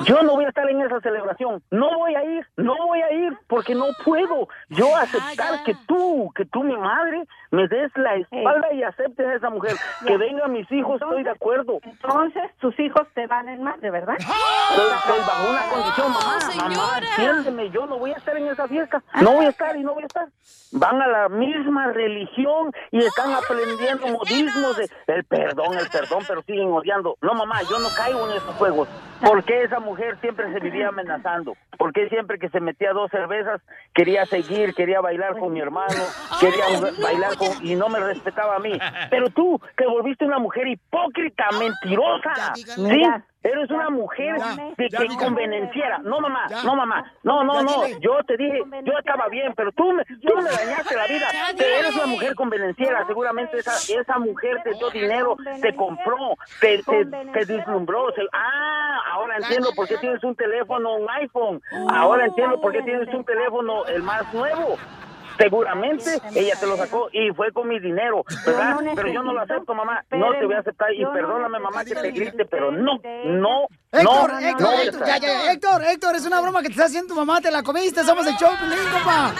Yo no voy a estar en esa celebración. No voy a ir, no voy a ir porque no puedo yo aceptar que tú, que tú, mi madre, me des la espalda y aceptes a esa mujer. Que vengan mis hijos, estoy de acuerdo. Entonces, tus hijos te valen más, ¿de verdad? Estoy, estoy bajo una condición, mamá, mamá, entiéndeme, yo no voy a estar en esa fiesta, no voy a estar y no voy a estar. Van a la misma religión y están aprendiendo modismos de el perdón, el perdón, pero siguen odiando. No, mamá, yo no caigo en esos juegos. [laughs] ¿Por qué esa mujer siempre se vivía amenazando? ¿Por qué siempre que se metía dos cervezas quería seguir, quería bailar con mi hermano, quería bailar con y no me respetaba a mí? Pero tú, que volviste una mujer hipócrita, mentirosa, ¿sí? Eres una mujer que, que convenenciera. No, mamá, no, mamá. No, no, no. Yo te dije, yo estaba bien, pero tú me, tú me dañaste la vida. Eres una mujer convenenciera. Seguramente esa, esa mujer te dio dinero, te compró, te, te, te deslumbró. Se- ah, ahora entiendo por qué tienes un teléfono, un iPhone. Ahora entiendo por qué tienes un teléfono, el más nuevo. Seguramente ella te lo sacó y fue con mi dinero, ¿verdad? Pero yo no lo acepto, mamá. No te voy a aceptar y perdóname, mamá, que te grite, pero no, no, Héctor, no, Héctor, no Héctor, estar. ya, ya, Héctor, Héctor, es una broma que te está haciendo tu mamá, te la comiste, somos el show, compa.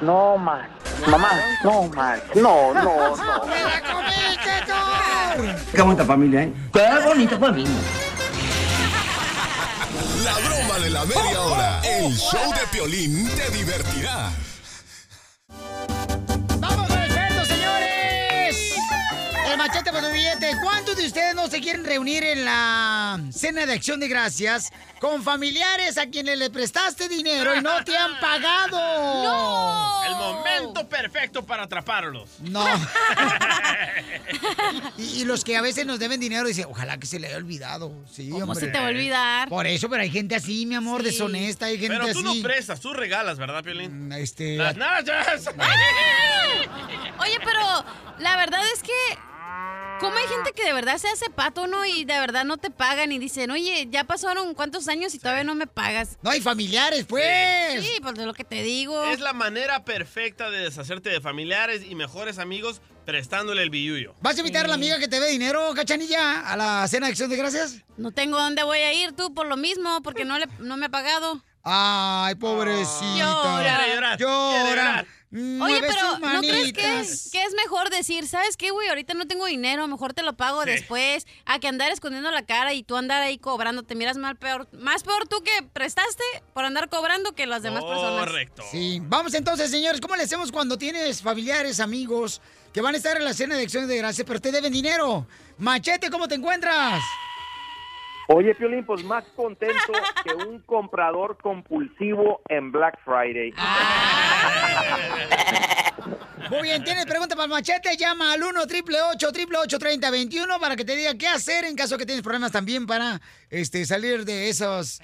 No, man. Mamá, no, man. No, no, no. ¡Te la comiste, Héctor! Qué bonita familia, ¿eh? Qué bonita familia. La broma de la media hora. El show de Piolín te divertirá. El machete por tu billete. ¿Cuántos de ustedes no se quieren reunir en la cena de acción de gracias con familiares a quienes le prestaste dinero y no te han [laughs] pagado? El momento perfecto para atraparlos. No. [laughs] Y, y los que a veces nos deben dinero dicen, ojalá que se le haya olvidado. Sí, ¿Cómo hombre. se te va a olvidar? Por eso, pero hay gente así, mi amor, Sí. deshonesta, hay gente Pero tú así. no prestas, tú regalas, ¿verdad, Piolín? Este. Las nachas. [laughs] Oye, pero la verdad es que. ¿Cómo hay gente que de verdad se hace pato, no? Y de verdad no te pagan y dicen, oye, ya pasaron cuántos años y todavía no me pagas. No hay familiares, pues. Sí, pues de lo que te digo. Es la manera perfecta de deshacerte de familiares y mejores amigos prestándole el billuyo. ¿Vas a invitar a la amiga que te ve dinero, cachanilla, a la cena de acción de gracias? No tengo dónde voy a ir tú por lo mismo, porque no, le, no me ha pagado. Ay, pobrecita. Llora. Llorar, Llora. Mm, Oye, pero ¿no crees que, manitas. que es mejor decir, ¿sabes qué, güey? Ahorita no tengo dinero, mejor te lo pago Sí. después, a que andar escondiendo la cara y tú andar ahí cobrando, te miras mal peor, más peor tú que prestaste por andar cobrando que las demás personas. Sí. Vamos entonces, señores, ¿cómo le hacemos cuando tienes familiares, amigos que van a estar en la cena de acción de gracias, pero te deben dinero? Machete, ¿cómo te encuentras? Oye, Piolín, pues más contento que un comprador compulsivo en Black Friday. Muy bien, ¿tienes pregunta para el machete? Llama al 1 888 3021 para que te diga qué hacer en caso que tienes problemas también para este, salir de esas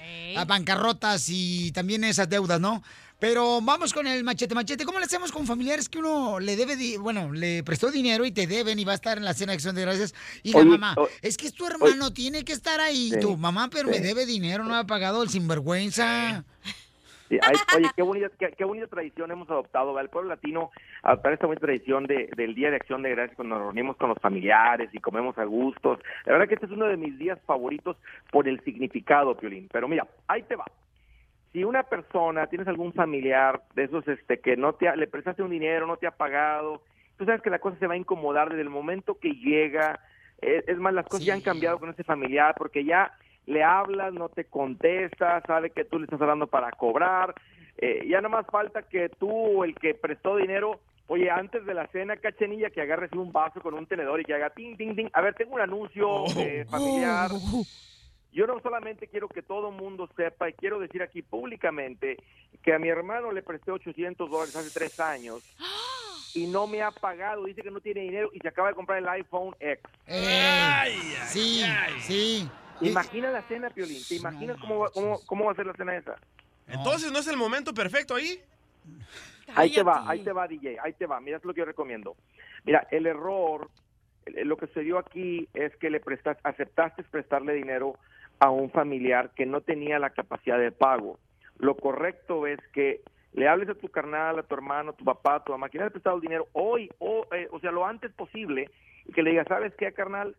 bancarrotas y también esas deudas, ¿no? Pero vamos con el machete. Machete, ¿cómo le hacemos con familiares que uno le debe, di- bueno, le prestó dinero y te deben y va a estar en la cena de acción de gracias? Y la Oye, mamá, es que es tu hermano, tiene que estar ahí. Sí, tu mamá, pero me debe dinero, no me ha pagado el sinvergüenza. Sí, oye, qué bonita, qué, qué bonita tradición hemos adoptado. ¿verdad? El pueblo latino adoptar esta bonita tradición de, del Día de Acción de Gracias cuando nos reunimos con los familiares y comemos a gustos. La verdad que este es uno de mis días favoritos por el significado, Piolín. Pero mira, ahí te va. Si una persona, tienes algún familiar de esos este que no te ha- le prestaste un dinero, no te ha pagado, tú sabes que la cosa se va a incomodar desde el momento que llega. Es, es más, las cosas ya han cambiado con ese familiar porque ya le hablas, no te contesta, sabe que tú le estás hablando para cobrar. Eh, ya nada más falta que tú, el que prestó dinero, oye, antes de la cena, cachenilla, que agarres un vaso con un tenedor y que haga ting, ting, ting. A ver, tengo un anuncio eh, familiar. Yo no solamente quiero que todo el mundo sepa y quiero decir aquí públicamente que a mi hermano le presté 800 dólares hace tres años [gasps] y no me ha pagado, dice que no tiene dinero y se acaba de comprar el iPhone X. sí, sí. Imagina la cena, Piolín, ¿te imaginas cómo, va- cómo, cómo va a ser la cena esa? Entonces, ¿no es el momento perfecto ahí? Ahí te va, ahí te va, DJ, ahí te va. Mira, es lo que yo recomiendo. Mira, el error, lo que sucedió aquí es que le prestas, aceptaste prestarle dinero a un familiar que no tenía la capacidad de pago. Lo correcto es que le hables a tu carnal, a tu hermano, a tu papá, a tu mamá, quien le ha prestado el dinero hoy, o, eh, o sea, lo antes posible, y que le digas, ¿sabes qué, carnal?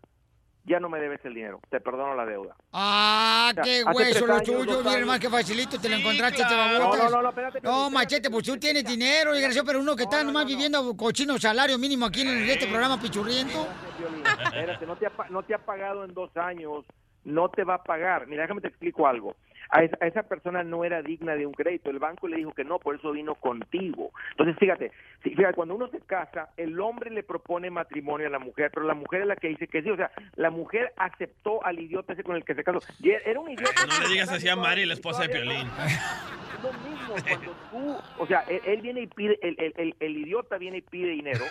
ya no me debes el dinero, te perdono la deuda. Ah, O sea, qué hueso lo tuyo, años. más que facilito, te lo encontraste, te claro. babotas. No, no, no, espérate, No, machete, pues tú tienes dinero, desgraciado, pero uno que está nomás viviendo cochino salario mínimo aquí en este programa pichurriento. Espérate, no te, ha, no te ha pagado en dos años, no te va a pagar. Mira, déjame te explico algo. A esa, a esa persona no era digna de un crédito. El banco le dijo que no, por eso vino contigo. Entonces, fíjate, fíjate, cuando uno se casa, el hombre le propone matrimonio a la mujer, pero la mujer es la que dice que sí. O sea, la mujer aceptó al idiota ese con el que se casó. Y era un idiota. No le digas así a Mari, la esposa de Piolín. Es lo mismo cuando tú, o sea, él, él viene y pide, el, el, el, el idiota viene y pide dinero,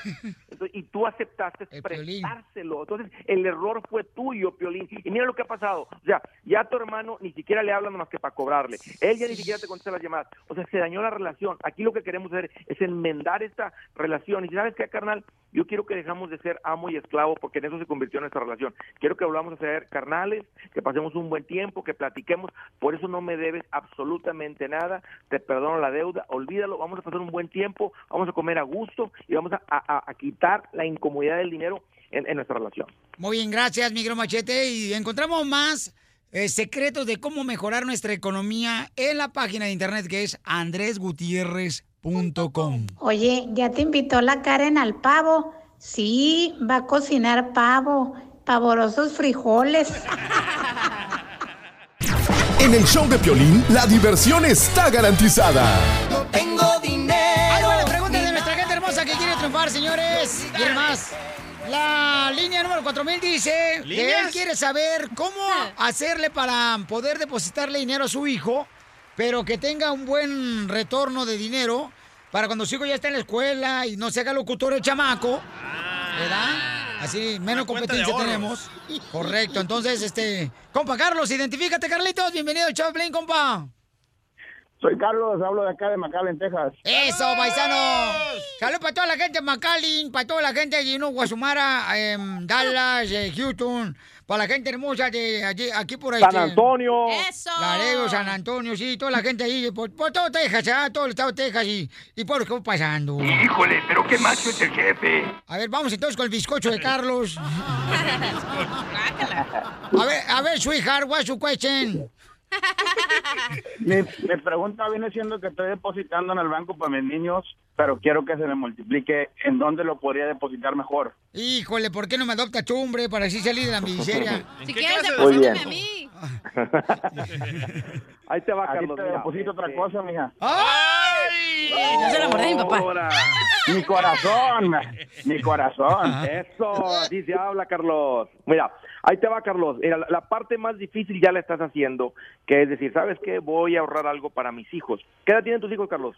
entonces, y tú aceptaste prestárselo. Entonces, el error fue tuyo, Piolín. Y mira lo que ha pasado. O sea, ya tu hermano ni siquiera le habla más que para cobrarle. Él ya ni siquiera te contesta las llamadas. O sea, se dañó la relación. Aquí lo que queremos hacer es enmendar esta relación. Y sabes qué, carnal, yo quiero que dejamos de ser amo y esclavo porque en eso se convirtió nuestra relación. Quiero que volvamos a ser carnales, que pasemos un buen tiempo, que platiquemos. Por eso no me debes absolutamente nada. Te perdono la deuda, olvídalo. Vamos a pasar un buen tiempo, vamos a comer a gusto y vamos a quitar la incomodidad del dinero en, en nuestra relación. Muy bien, gracias, Miguel Machete. Y encontramos más eh, secretos de cómo mejorar nuestra economía en la página de internet que es andresgutierrez.com. Oye, ¿ya te invitó la Karen al pavo? Sí, va a cocinar pavo, pavorosos frijoles. [laughs] En el show de Piolín, la diversión está garantizada. Tengo dinero. Ahí va la pregunta de nuestra gente hermosa que quiere triunfar, señores. Y además, la línea número 4000 dice que él quiere saber cómo hacerle para poder depositarle dinero a su hijo, pero que tenga un buen retorno de dinero para cuando su hijo ya esté en la escuela y no se haga locutor el chamaco. ¿Verdad? Así menos competencia tenemos. Correcto. Entonces, este, compa Carlos, identifícate, Carlitos. Bienvenido al Chaplin, compa. Soy Carlos, hablo de acá de McAllen, Texas. Eso, paisano. Saludos para toda la gente de McAllen, para toda la gente de you know, Guasumara, em, Dallas, eh, Houston, para la gente hermosa de allí, aquí por ahí. San Antonio. Eso. Laredo, San Antonio, sí, toda la gente ahí, por, por todo Texas, ah, todo el estado de Texas y, y por lo que va pasando. Híjole, pero qué macho es el jefe. A ver, vamos entonces con el bizcocho de Carlos. [laughs] A ver, a ver, sweetheart, what's your question? [laughs] Mi, mi pregunta viene siendo que estoy depositando en el banco para mis niños, pero quiero que se me multiplique. ¿En dónde lo podría depositar mejor? Híjole, ¿por qué no me adopta tú, hombre, para así salir de la miseria? [laughs] Si quieres, Muy bien. deposítame a mí. [laughs] Ahí te va, Carlos. te mira, deposito otra este, cosa, mija. ¡Ay! No se la mordé a mi papá. Mi corazón, mi corazón. Eso, así se habla, Carlos. Mira, ahí te va, Carlos. Mira, la, la parte más difícil ya la estás haciendo, que es decir, ¿sabes qué? Voy a ahorrar algo para mis hijos. ¿Qué edad tienen tus hijos, Carlos?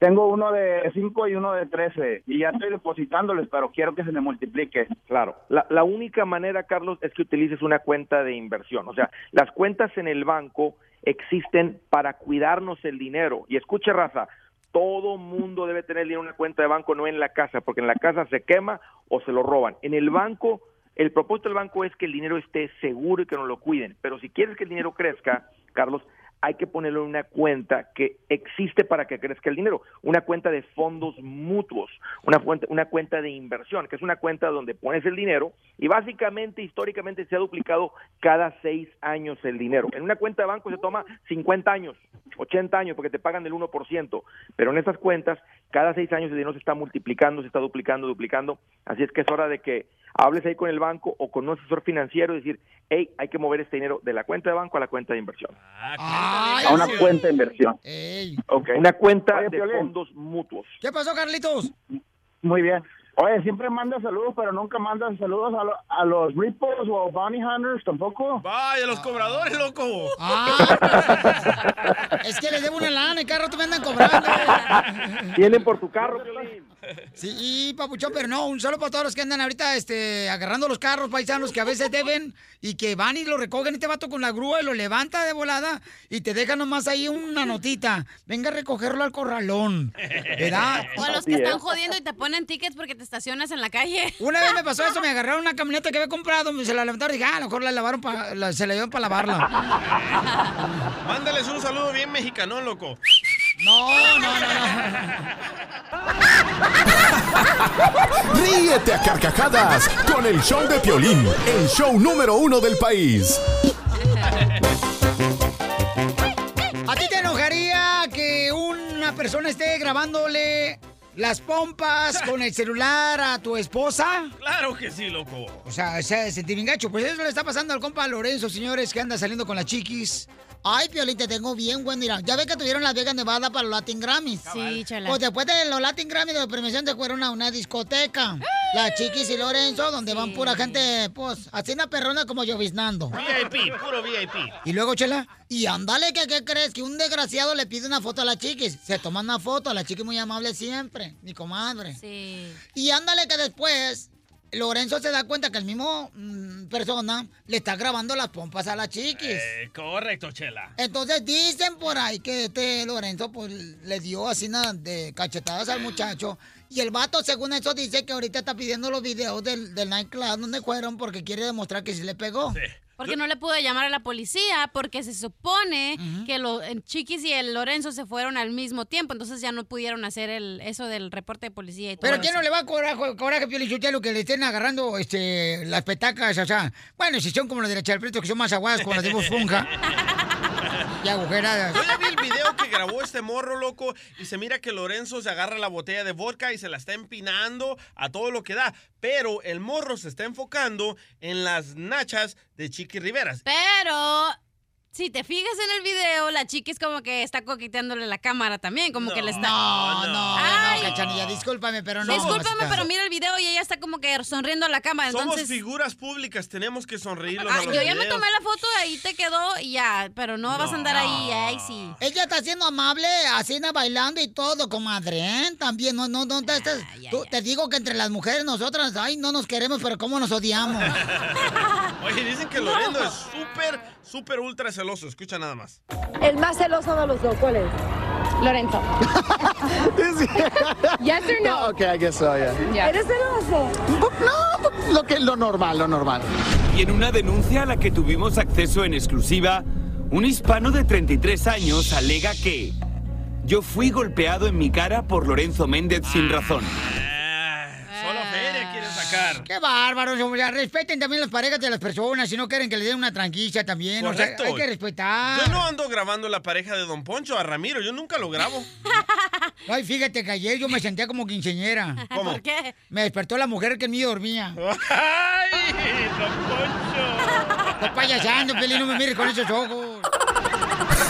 Tengo uno de 5 y uno de 13 y ya estoy depositándoles, pero quiero que se me multiplique. Claro. La, la única manera, Carlos, es que utilices una cuenta de inversión. O sea, las cuentas en el banco existen para cuidarnos el dinero. Y escuche, raza, todo mundo debe tener dinero en una cuenta de banco, no en la casa, porque en la casa se quema o se lo roban. En el banco, el propósito del banco es que el dinero esté seguro y que no lo cuiden. Pero si quieres que el dinero crezca, Carlos, hay que ponerlo en una cuenta que existe para que crezca el dinero, una cuenta de fondos mutuos, una cuenta, una cuenta de inversión, que es una cuenta donde pones el dinero y básicamente históricamente se ha duplicado cada seis años el dinero. En una cuenta de banco se toma 50 años, 80 años, porque te pagan el 1%, pero en estas cuentas cada seis años el dinero se está multiplicando, se está duplicando, duplicando, así es que es hora de que hables ahí con el banco o con un asesor financiero y decir, hey, hay que mover este dinero de la cuenta de banco a la cuenta de inversión. A una cuenta de inversión. Ey. Una cuenta Oye, de Piolín. fondos mutuos. ¿Qué pasó, Carlitos? Muy bien. Oye, siempre manda saludos, pero nunca manda saludos a, lo- a los Rippos o Bounty Hunters tampoco. Vaya, los cobradores, loco. Ah, [laughs] es que les debo una lana y cada rato me andan cobrando. Tienen por tu carro, Piolín. Sí, y papuchón, pero no, un saludo para todos los que andan ahorita este, agarrando los carros paisanos que a veces deben y que van y lo recogen este vato con la grúa y lo levanta de volada y te deja nomás ahí una notita. Venga a recogerlo al corralón. ¿Verdad? O a los que están jodiendo y te ponen tickets porque te estacionas en la calle. Una vez me pasó eso, me agarraron una camioneta que había comprado, me se la levantaron y dije, ah, a lo mejor la lavaron pa- la- se la llevaron para lavarla. Mándales un saludo bien mexicano, loco. No, no, no, Ríete a carcajadas con el show de Piolín, el show número uno del país. ¿A ti te enojaría que una persona esté grabándole las pompas con el celular a tu esposa? Claro que sí, loco. O sea, se sentir bien gacho. Pues eso le está pasando al compa Lorenzo, señores, que anda saliendo con las chiquis. Ay, Piolín, te tengo bien, buen mira. Ya ves que tuvieron Las Vegas Nevada para los Latin Grammys. Sí, chala. Pues después de los Latin Grammys de premiación te fueron a una discoteca. La Chiquis y Lorenzo, donde van pura gente, pues, así una perrona como lloviznando. VIP, puro VIP. Y luego, Chela, y ándale, que qué crees? Que un desgraciado le pide una foto a la chiquis. Se toma una foto, la chiquis muy amable siempre, mi comadre. Sí. Y ándale que después Lorenzo se da cuenta que el mismo mm, persona le está grabando las pompas a la chiquis. Eh, correcto, Chela. Entonces dicen por ahí que este Lorenzo pues le dio así nada de cachetadas al muchacho. Y el vato, según eso, dice que ahorita está pidiendo los videos del, del nightclub donde fueron porque quiere demostrar que sí le pegó. Porque no le pudo llamar a la policía porque se supone que los Chiquis y el Lorenzo se fueron al mismo tiempo, entonces ya no pudieron hacer el eso del reporte de policía y todo. Pero ¿quién no le va a coraje, coraje Piolichotelo, que le estén agarrando este, las petacas? O sea, bueno, si son como las de la Chalpreto, que son más aguadas como las de Funja. [laughs] y agujeradas. Yo ya vi el video que grabó este morro, loco, y se mira que Lorenzo se agarra la botella de vodka y se la está empinando a todo lo que da. Pero el morro se está enfocando en las nachas de Chiqui Riveras. Pero si te fijas en el video, la chiquis como que está coqueteándole la cámara también, como que le está No, no, Ay. no, Cachanilla, discúlpame, pero no. Discúlpame, pero mira el video y ella está como que sonriendo a la cámara, Somos entonces figuras públicas, tenemos que sonreírlos Ah, yo ya me tomé la foto, ahí te quedó y ya, pero no, vas a andar ahí, ay sí. Ella está siendo amable, así bailando y todo, comadre, ¿eh? También, no, no, no, te, estás- tú- te digo que entre las mujeres nosotras, ay, no nos queremos, pero cómo nos odiamos. [laughs] Oye, dicen que Lorenzo es [laughs] súper, súper ultra celoso. Escucha nada más. El más celoso de los dos, ¿cuál es? Lorenzo. [laughs] yes or no? Okay, I guess so, yeah. ¿Eres celoso? No, lo, que, lo normal, lo normal. Y en una denuncia a la que tuvimos acceso en exclusiva, un hispano de 33 años alega que yo fui golpeado en mi cara por Lorenzo Méndez sin razón. Qué bárbaro, o sea, respeten también las parejas de las personas, si no quieren que le den una tranquilla también, Correcto. o sea, hay que respetar. Yo no ando grabando la pareja de Don Poncho a Ramiro, yo nunca lo grabo. [laughs] Ay, fíjate que ayer yo me sentía como quinceñera. ¿Cómo? ¿Por qué? Me despertó la mujer que en mí dormía. [laughs] ¡Ay, Don Poncho! Estoy payasando, Pelín, no me mires con esos ojos.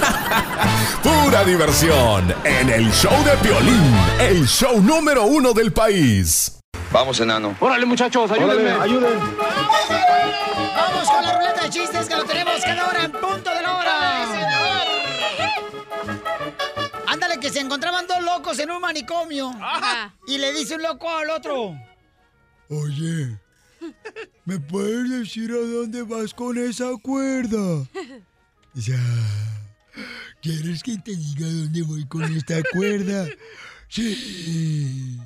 [laughs] Pura diversión en el show de Piolín, el show número uno del país. Vamos, enano. Órale, muchachos, ayúdenme. ayuden. Vamos con la ruleta de chistes que lo tenemos cada hora en punto de la hora. Ándale, que se encontraban dos locos en un manicomio. Y le dice un loco al otro. Oye, ¿me puedes decir a dónde vas con esa cuerda? Ya. ¿Quieres que te diga dónde voy con esta cuerda? Sí.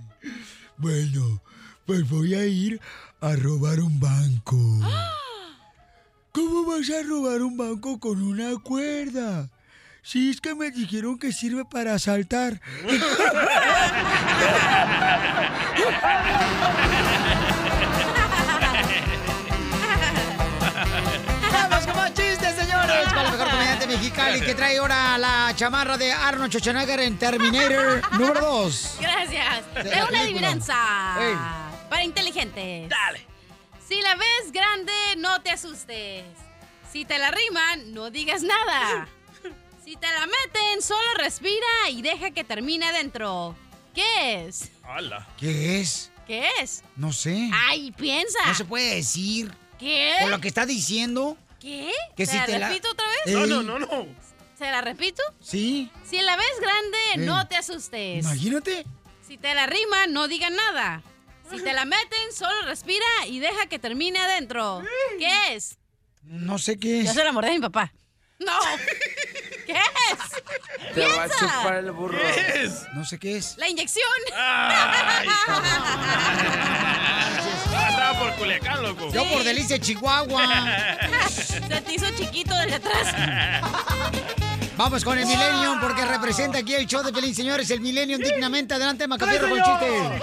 Bueno, pues voy a ir a robar un banco. ¿Cómo vas a robar un banco con una cuerda? Si es que me dijeron que sirve para asaltar. Vamos con más chistes, señores. Con la mejor comediante mexicali que trae ahora la chamarra de Arnold Schwarzenegger en Terminator número 2. Gracias. Es una adivinanza. Ey. Para inteligentes. Dale. Si la ves grande, no te asustes. Si te la riman, no digas nada. [laughs] Si te la meten, solo respira y deja que termine adentro. ¿Qué es? ¡Hala! ¿Qué es? ¿Qué es? No sé. Ay, piensa. No se puede decir. ¿Qué? Por lo que está diciendo. ¿Qué? Que ¿Se si la te la- repito otra vez? Ey. No, no, no. ¿Se la repito? Sí. Si la ves grande, Ey. no te asustes. Imagínate. Si te la riman, no digan nada. Si te la meten, solo respira y deja que termine adentro. ¿Qué es? No sé qué es. Yo se la mordé a mi papá. No. [laughs] ¿Qué es? Te va a Piensa. chupar el burro. ¿Qué es? No sé qué es. La inyección. Ay, [laughs] Estaba por Culiacán, loco. Yo por delicia Chihuahua. [laughs] Se te hizo chiquito desde atrás. Vamos con el Millennium porque representa aquí el show de Pelín, señores. El Millennium dignamente. Adelante, Macafierro, con el chiste.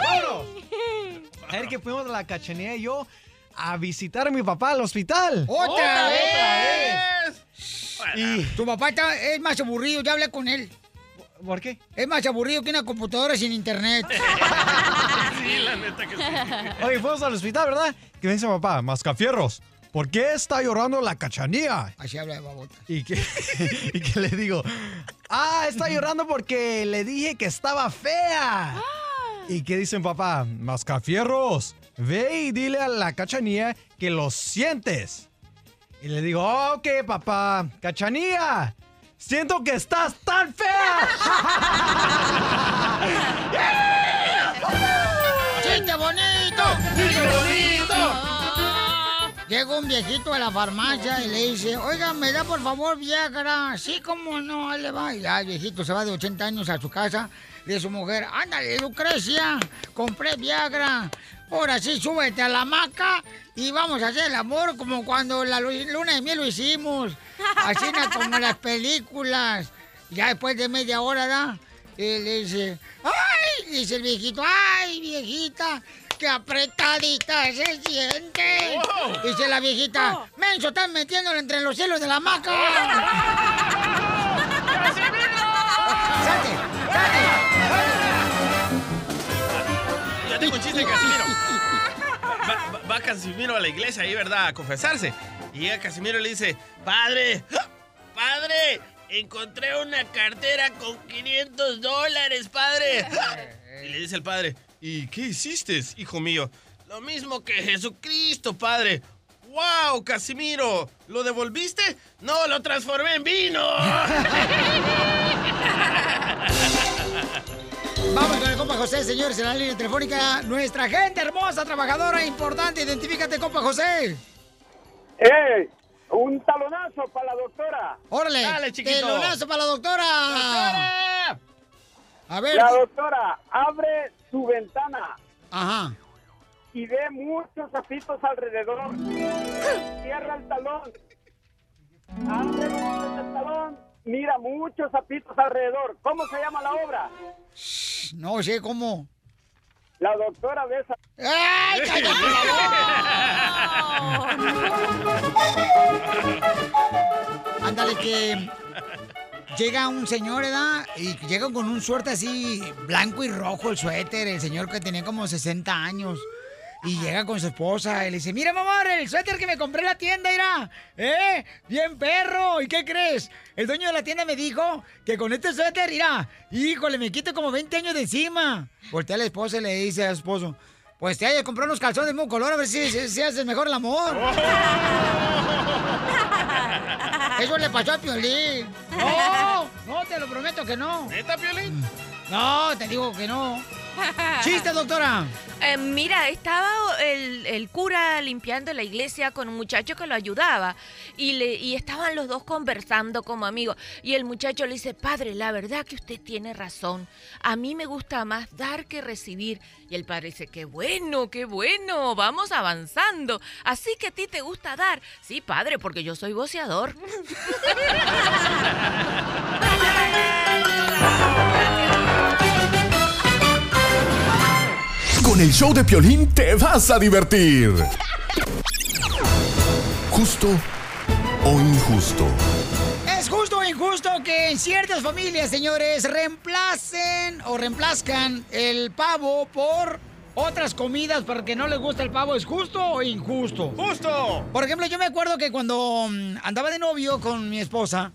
Ayer que fuimos a la cachanilla y yo a visitar a mi papá al hospital. ¡Otra vez! Y tu papá está- es más aburrido, ya hablé con él. ¿Por qué? Es más aburrido que una computadora sin internet. [laughs] Sí, la neta que sí. Oye, fuimos al hospital, ¿verdad? Que me dice papá, Mascafierros, ¿por qué está llorando la cachanilla? Así habla de babota. Y que, [laughs] y que le digo, ah, está llorando porque le dije que estaba fea. Y que dicen papá, Mascafierros, ve y dile a la cachanilla que lo sientes. Y le digo, ok, papá, cachanilla, siento que estás tan fea. [laughs] ¡Chiste bonito! ¡Chiste bonito! Llega un viejito a la farmacia y le dice, oiga, ¿me da por favor Viagra? Sí, cómo no, ahí le va. Y ya el viejito se va de 80 años a su casa y su mujer, ándale, Lucrecia, compré Viagra. Ahora sí, súbete a la hamaca y vamos a hacer el amor como cuando la lu- luna de miel lo hicimos. Así como las películas. Ya después de media hora, ¿da? Y le dice, ¡ay! Dice el viejito, ¡ay, viejita! ¡Qué apretadita se siente! Dice la viejita, ¡menso, estás metiéndolo entre los cielos de la hamaca! ¡Salte! Ya tengo un chiste, Casimiro. Va, va- va Casimiro a la iglesia ahí, ¿verdad? A confesarse. Y llega Casimiro y le dice, padre, padre, encontré una cartera con 500 dólares, padre. Y le dice el padre, ¿y qué hiciste, hijo mío? Lo mismo que Jesucristo, padre. ¡Wow, Casimiro! ¿Lo devolviste? No, lo transformé en vino. [laughs] Vamos con el compa José, señores, en la línea telefónica. Nuestra gente hermosa, trabajadora, importante. Identifícate, compa José. ¡Eh! Un talonazo para la doctora. Órale. Dale, chiquito. Telonazo para la doctora. A ver. La doctora abre su ventana Ajá. y ve muchos zapitos alrededor. Cierra el talón. Abre el talón. Mira muchos zapitos alrededor. ¿Cómo se llama la obra? No sé cómo. La doctora besa. ¡Ay, [laughs] cállate [laughs] Ándale, que llega un señor, ¿verdad? Y llega con un suerte así blanco y rojo el suéter, el señor que tenía como 60 años. Y llega con su esposa y le dice, mira, mamá, el suéter que me compré en la tienda, mira. ¿Eh? Bien perro. ¿Y qué crees? El dueño de la tienda me dijo que con este suéter, mira, híjole, me quito como 20 años de encima. Voltea a la esposa y le dice al esposo, pues te haya de comprar unos calzones del mismo color a ver si, si, si haces mejor el amor. [laughs] Eso le pasó a Piolín. No, no, te lo prometo que no. ¿Neta, Piolín? No, te digo que no. [laughs] Chiste, doctora. Eh, mira, estaba el, el cura limpiando la iglesia con un muchacho que lo ayudaba y, le, y estaban los dos conversando como amigos. Y el muchacho le dice, padre, la verdad que usted tiene razón. A mí me gusta más dar que recibir. Y el padre dice, qué bueno, qué bueno, vamos avanzando. Así que a ti te gusta dar. Sí, padre, porque yo soy boceador. [laughs] Con el show de Piolín te vas a divertir. Justo o injusto. Es justo o injusto que en ciertas familias, señores, reemplacen o reemplazcan el pavo por otras comidas porque no les gusta el pavo. ¿Es justo o injusto? ¡Justo! Por ejemplo, yo me acuerdo que cuando mm, andaba de novio con mi esposa,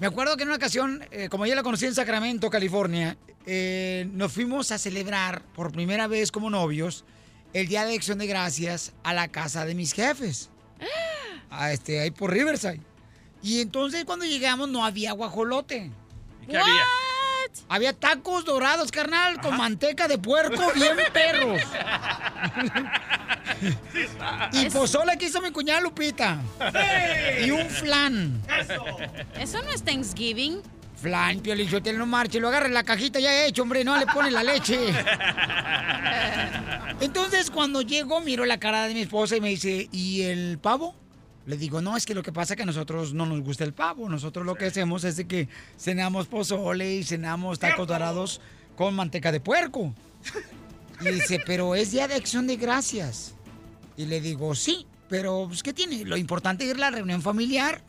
me acuerdo que en una ocasión, eh, como yo la conocí en Sacramento, California, eh, nos fuimos a celebrar por primera vez como novios el Día de Acción de Gracias a la casa de mis jefes. A [gasps] este, ahí por Riverside. Y entonces cuando llegamos no había guajolote. ¿Qué había? Había tacos dorados, carnal, con manteca de puerco bien [laughs] perros. y pozole que hizo mi cuñada Lupita. Y un flan. Eso no es Thanksgiving. Flan, Piolichotelo, no marche, lo agarra en la cajita ya hecho, hombre, no le pone la leche. [laughs] Entonces, cuando llego, miro la cara de mi esposa y me dice, ¿y el pavo? Le digo, no, es que lo que pasa es que a nosotros no nos gusta el pavo. Nosotros lo que hacemos es de que cenamos pozole y cenamos tacos dorados con manteca de puerco. Y dice, pero es día de acción de gracias. Y le digo, sí, pero pues, ¿qué tiene? Lo importante es ir a la reunión familiar.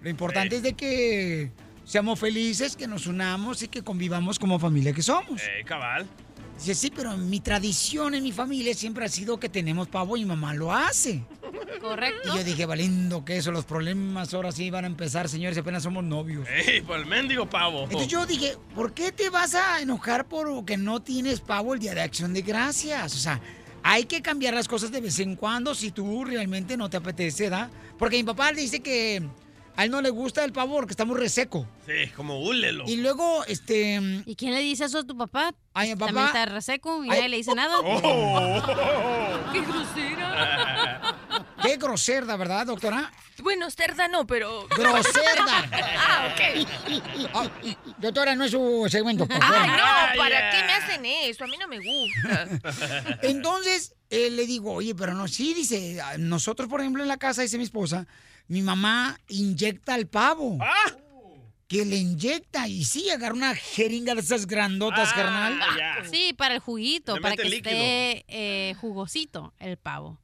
Lo importante es de que seamos felices, que nos unamos y que convivamos como familia que somos. Eh, cabal. Dice, sí, pero mi tradición en mi familia siempre ha sido que tenemos pavo y mi mamá lo hace. Correcto. Y yo dije, valiendo que eso, los problemas ahora sí van a empezar, señores, apenas somos novios. Ey, por el mendigo pavo. Entonces yo dije, ¿por qué te vas a enojar por que no tienes pavo el Día de Acción de Gracias? O sea, hay que cambiar las cosas de vez en cuando si tú realmente no te apetece, ¿da? Porque mi papá dice que a él no le gusta el pavo porque está muy reseco. Sí, como húlelo. Y luego, este... ¿Y quién le dice eso a tu papá? Ay, mi papá- También está reseco y nadie le dice nada. Oh. ¡Qué grosera! Qué grosera, ¿verdad, doctora? Bueno, cerda no, pero... Groserda. [laughs] ah, ok. Ah, doctora, no es su segmento. Ay, no, ¿para qué me hacen eso? A mí no me gusta. Entonces, eh, le digo, oye, pero no, sí, dice, nosotros, por ejemplo, en la casa, dice mi esposa, mi mamá inyecta al pavo. Ah. Que le inyecta, y sí, agarra una jeringa de esas grandotas, Ah, carnal. Sí, para el juguito, Le para que líquido. esté eh, jugosito el pavo.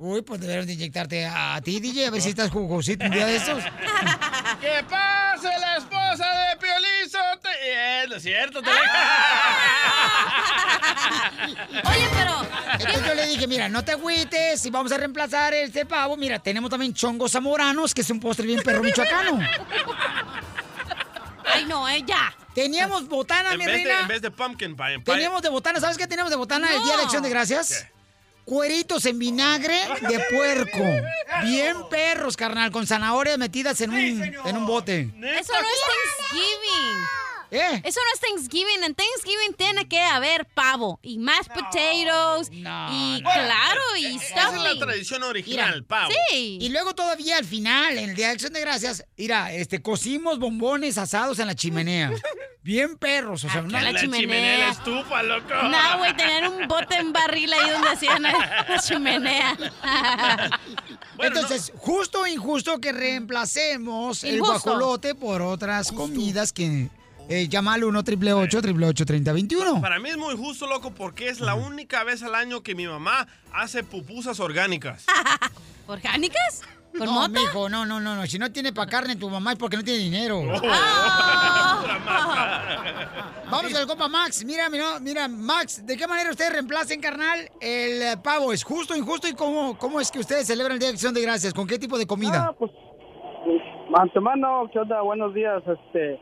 Uy, pues deberían de inyectarte a ti, DJ, a ver si estás jugosito un día de estos. [laughs] ¡Que pase la esposa de Piolín Sote- Eh, no es cierto, te [laughs] Oye, pero... Entonces yo le dije, mira, no te agüites, si vamos a reemplazar este pavo, mira, tenemos también chongos zamoranos, que es un postre bien perro michoacano. [laughs] Ay, no, eh, ya. Teníamos botana, en, mi vez de, en vez de pumpkin pie. pie- Teníamos de botana, ¿sabes qué teníamos de botana el Día de Acción de Gracias? Cueritos en vinagre de puerco. Bien perros, carnal, con zanahorias metidas en un, en un bote. Eso no es Thanksgiving. ¿Eh? Eso no es Thanksgiving. En Thanksgiving tiene que haber pavo y mashed potatoes y claro y Esa es la tradición original, Mira, pavo. Sí. Y luego todavía al final, en el Día de Acción de Gracias, mira, este, cocimos bombones asados en la chimenea. [laughs] Bien perros, o sea, una... la chimenea. la estufa, loco. No, güey, tener un bote en barril ahí donde hacían la chimenea. Entonces, justo o injusto que reemplacemos el guajolote por otras comidas que eh, llama al 1 888 3021 Para mí es muy justo, loco, porque es la única vez al año que mi mamá hace pupusas orgánicas. [laughs] ¿Orgánicas? ¿Con no, mota? mijo, no, no, no, no. Si no tiene para carne tu mamá es porque no tiene dinero. [laughs] Vamos al compa Max. Mira, mira, mira, Max, ¿de qué manera ustedes reemplacen, carnal, el pavo? ¿Es justo, injusto? ¿Y cómo, cómo es que ustedes celebran el Día de Acción de Gracias? ¿Con qué tipo de comida? Ah, pues, antemano, ¿qué onda? Buenos días, este,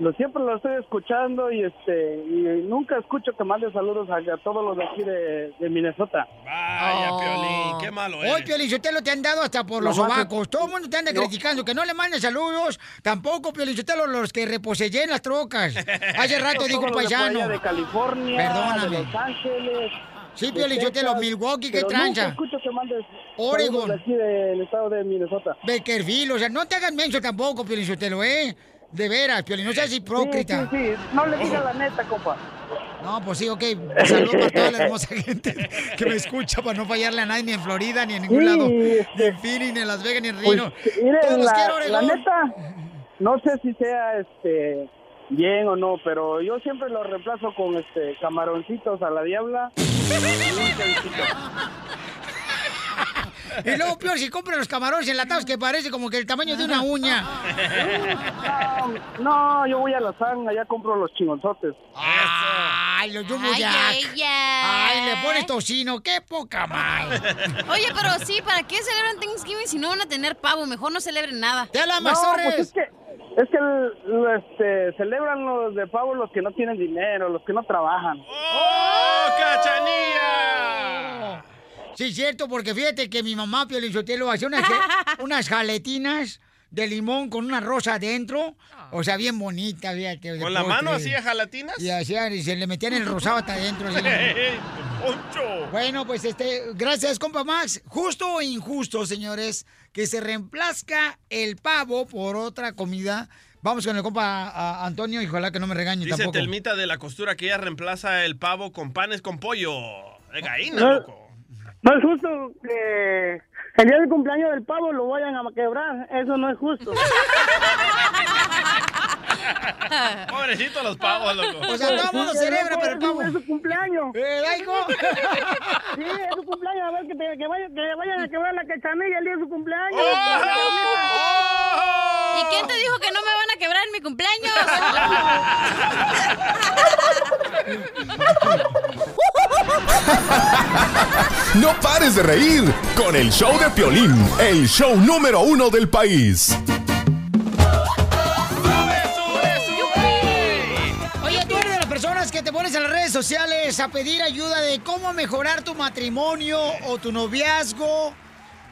lo siempre lo estoy escuchando y este, y nunca escucho que mande saludos a, a todos los de aquí de, de Minnesota. Vaya, Piolín, qué malo Hoy, eres. Piolín, Sotelo te han dado hasta por los es- sobacos. Todo el mundo te anda No. criticando que no le mandes saludos. Tampoco, Piolín, Sotelo, los que reposellen las trocas. [laughs] Hace rato dijo un paisano. De California, Perdóname. de Los Ángeles. Sí, Piolín, Sotelo, Milwaukee, qué. Nunca escucho que mandes Oregon. de aquí del estado de Minnesota. Beckerfield, o sea, no te hagas menso tampoco, Piolín Sotelo, ¿eh? De veras, Piolín, no seas hipócrita. Sí, sí, sí. No le digas la neta, compa. No, pues sí, ok. Saludos para toda la hermosa gente que me escucha para no fallarle a nadie, ni en Florida, ni en ningún Sí, lado. Ni en Phoenix, ni en Las Vegas, ni en Pues, Reno. miren, Todos los la, quiero, la neta, no sé si sea este bien o no, pero yo siempre lo reemplazo con este camaroncitos a la diabla. [laughs] y luego, peor, si compran los camarones enlatados que parece como que el tamaño de una uña. No, yo voy a la zanja, allá compro los chingonzotes. Ay, los Jumbo Ay, Jack. ella. Ay, le pones tocino, qué poca mal. Oye, pero sí, ¿para qué celebran Thanksgiving si no van a tener pavo? Mejor no celebren nada. ¡Te habla No, pues es que, es que el- este, celebran los de pavo los que no tienen dinero, los que no trabajan. ¡Oh, cachanilla! Sí, cierto, porque fíjate que mi mamá, Pio Lizotelo, hacía unas, [laughs] unas jaletinas de limón con una rosa adentro. O sea, bien bonita, fíjate. ¿Con la mano hacía jalatinas? Y hacían, y se le metían el rosado hasta adentro. ¡Poncho! Bueno, pues este, gracias, compa Max. Justo o injusto, señores, que se reemplazca el pavo por otra comida. Vamos con el compa a- Antonio y ojalá que no me regañe Dice tampoco. Telmita de la costura que ella reemplaza el pavo con panes con pollo. De gallina, loco. No es justo que el día del cumpleaños del pavo lo vayan a quebrar. Eso no es justo. [laughs] Pobrecito los pavos, loco. O sea, todo el mundo Sí, celebra, loco, pero el pavo. Es su cumpleaños. ¿Eh, Laico? [laughs] Sí, es su cumpleaños. A ver, que, te- que, vayan, que vayan a quebrar la cachanilla el día de su cumpleaños. ¿Y quién te dijo que no me van a quebrar en mi cumpleaños? [laughs] No pares de reír con el show de Piolín, el show número uno del país. Oye, tú eres de las personas que te pones en las redes sociales a pedir ayuda de cómo mejorar tu matrimonio o tu noviazgo.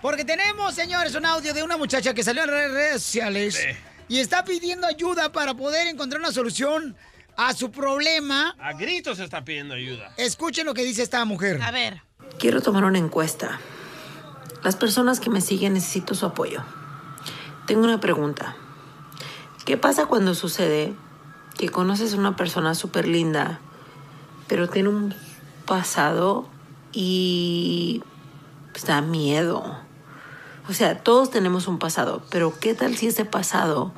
Porque tenemos, señores, un audio de una muchacha que salió en las redes sociales y está pidiendo ayuda para poder encontrar una solución a su problema. A gritos está pidiendo ayuda. Escuchen lo que dice esta mujer. A ver. Quiero tomar una encuesta. Las personas que me siguen necesito su apoyo. Tengo una pregunta. ¿Qué pasa cuando sucede que conoces a una persona súper linda, pero tiene un pasado y pues, da miedo? O sea, todos tenemos un pasado, pero ¿qué tal si ese pasado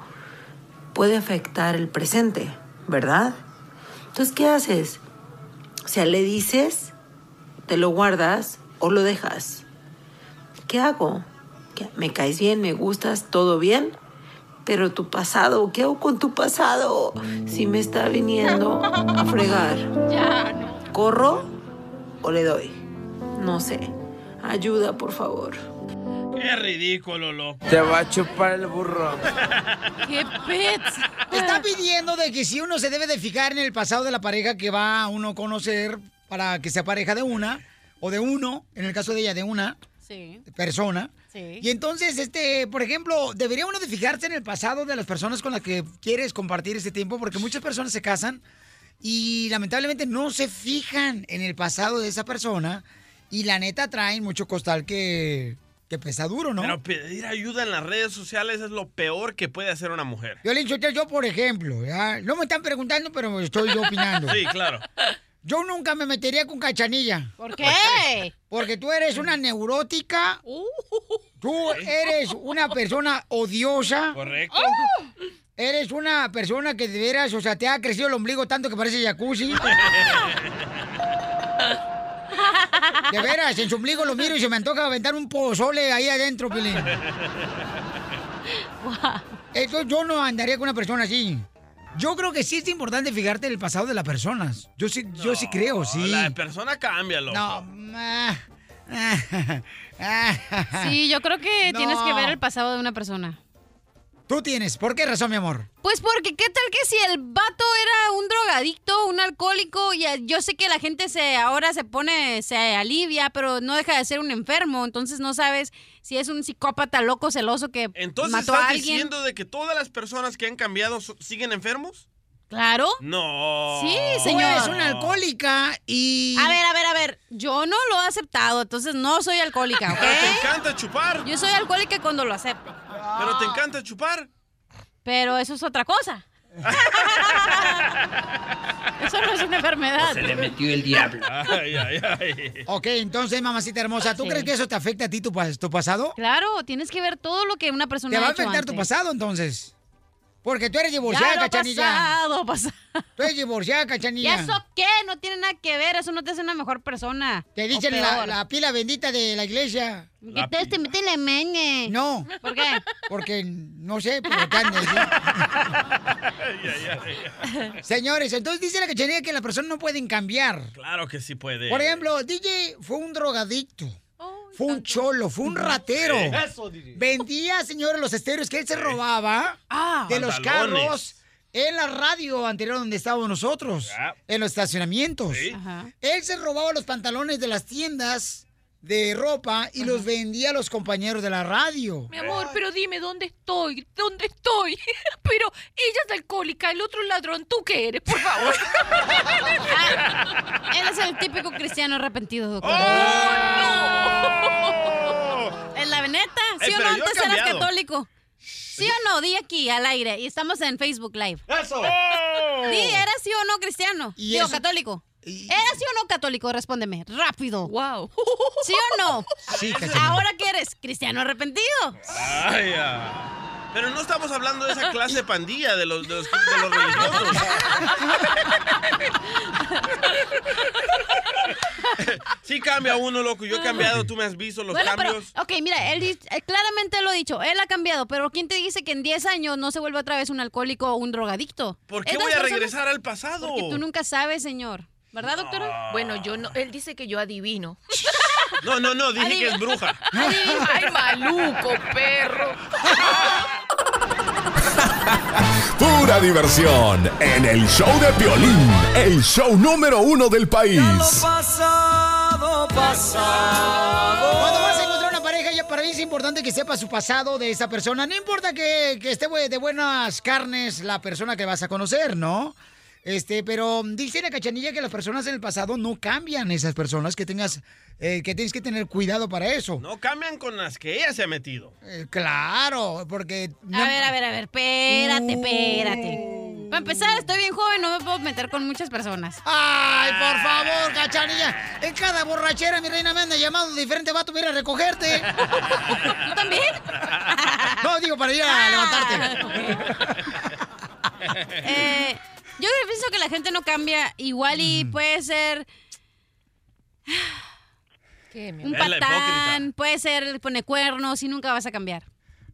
puede afectar el presente, verdad? Entonces, ¿qué haces? O sea, le dices ¿Te lo guardas o lo dejas? ¿Qué hago? ¿Qué- ¿Me caes bien? ¿Me gustas? ¿Todo bien? Pero tu pasado, ¿qué hago con tu pasado? Si me está viniendo a fregar. ¿Corro o le doy? No sé. Ayuda, por favor. Qué ridículo, loco. Te va a chupar el burro. [laughs] ¡Qué pets! Está pidiendo de que si uno se debe de fijar en el pasado de la pareja que va a uno conocer para que sea pareja de una o de uno, en el caso de ella de una Sí. persona. Sí. Y entonces, este, por ejemplo, debería uno de fijarse en el pasado de las personas con las que quieres compartir este tiempo, porque muchas personas se casan y lamentablemente no se fijan en el pasado de esa persona y la neta traen mucho costal que, que pesa duro, ¿no? Pero pedir ayuda en las redes sociales es lo peor que puede hacer una mujer. Yo le he dicho, yo por ejemplo, ¿ya? no me están preguntando, pero estoy yo opinando. Sí, claro. Yo nunca me metería con cachanilla. ¿Por qué? [laughs] Porque tú eres una neurótica. Tú eres una persona odiosa. Correcto. Eres una persona que de veras, o sea, te ha crecido el ombligo tanto que parece jacuzzi. [laughs] De veras, en su ombligo lo miro y se me antoja aventar un pozole ahí adentro, Pelín. [laughs] Entonces yo no andaría con una persona así. Yo creo que sí es importante fijarte en el pasado de las personas. Yo sí, yo sí creo, sí. La persona cambia, loco. No, ah, ah, Sí, yo creo que No. tienes que ver el pasado de una persona. Tú tienes. ¿Por qué razón, mi amor? Pues porque, ¿qué tal que si el vato era un drogadicto, un alcohólico? Y yo sé que la gente se ahora se pone, se alivia, pero no deja de ser un enfermo. Entonces no sabes si es un psicópata loco, celoso que Entonces mató estás a alguien. diciendo de que todas las personas que han cambiado siguen enfermos? Claro. No. Sí, señor. eres una alcohólica y... A ver, a ver, a ver. Yo no lo he aceptado, entonces no soy alcohólica, ¿ok? Pero te encanta chupar. Yo soy alcohólica cuando lo acepto. Pero te encanta chupar. Pero eso es otra cosa. [laughs] eso no es una enfermedad. metió el diablo. Ay, ay, ay. Ok, entonces, mamacita hermosa, ¿tú Sí. crees que eso te afecta a ti, tu, tu pasado? Claro, tienes que ver todo lo que una persona ¿Te va ha a afectar tu pasado, entonces? Porque tú eres divorciada, Ya lo cachanilla. pasado, pasado. Tú eres divorciada, ¿Y cachanilla. eso qué? No tiene nada que ver, eso no te hace una mejor persona. Te dicen la, la pila bendita de la iglesia. Que te, te mete la mene. No. ¿Por qué? Porque, no sé, pero te han. [laughs] Señores, entonces dice la cachanilla que las personas no pueden cambiar. Claro que sí puede. Por ejemplo, DJ fue un drogadicto. Fue un cholo, fue un ratero. Eso. Vendía, señores, los estéreos que él se robaba de los Pantalones. carros en la radio anterior donde estábamos nosotros, en los estacionamientos. Sí. Él se robaba los pantalones de las tiendas de ropa y los vendía a los compañeros de la radio. Mi amor, pero dime, ¿dónde estoy? ¿Dónde estoy? [laughs] Pero ella es alcohólica, el otro ladrón, ¿tú qué eres? Por favor. Ah, [laughs] Él es el típico cristiano arrepentido, doctor. [laughs] En la neta, ¿sí Ey, o no? Antes eras católico. ¿Sí o no? Di aquí, al aire. Y estamos en Facebook Live. ¡Eso! ¡Oh! Di, ¿eras sí o no cristiano? Y Digo, eso- católico. ¿Eras sí o no católico? Respóndeme, rápido. Wow. ¿Sí o no? Sí, Cachanilla. ¿Ahora qué eres? ¿Cristiano arrepentido? Ay, ah. Pero no estamos hablando de esa clase de pandilla de los, de los, de los religiosos. [laughs] Sí cambia uno, loco. Yo he cambiado, tú me has visto los Bueno, pero, cambios. ok, mira, él eh, claramente lo ha dicho, él ha cambiado, pero ¿quién te dice que en 10 años no se vuelve otra vez un alcohólico o un drogadicto? ¿Por qué Estas voy a personas- regresar al pasado? Porque tú nunca sabes, señor. ¿Verdad, doctora? Bueno, yo no. Él dice que yo adivino. No, no, no, dije que es bruja. Ay, maluco, perro. Pura diversión en el show de violín, el show número uno del país. pasado, pasado. Cuando vas a encontrar una pareja, ya para mí es importante que sepa su pasado de esa persona. No importa que, que esté de buenas carnes la persona que vas a conocer, ¿no? Este, pero dice la cachanilla que las personas en el pasado no cambian esas personas, que tengas, eh, que tienes que tener cuidado para eso. No cambian con las que ella se ha metido. Eh, claro, porque... A ver, a ver, a ver, espérate, espérate. Para empezar, estoy bien joven, no me puedo meter con muchas personas. Ay, por favor, cachanilla. En cada borrachera, mi reina me anda llamando diferente vato para ir a recogerte. [laughs] ¿Tú también? No, digo, para ir a levantarte. [laughs] Eh, yo pienso que la gente no cambia igual y puede ser un Es la patán, puede ser pone cuernos y nunca vas a cambiar.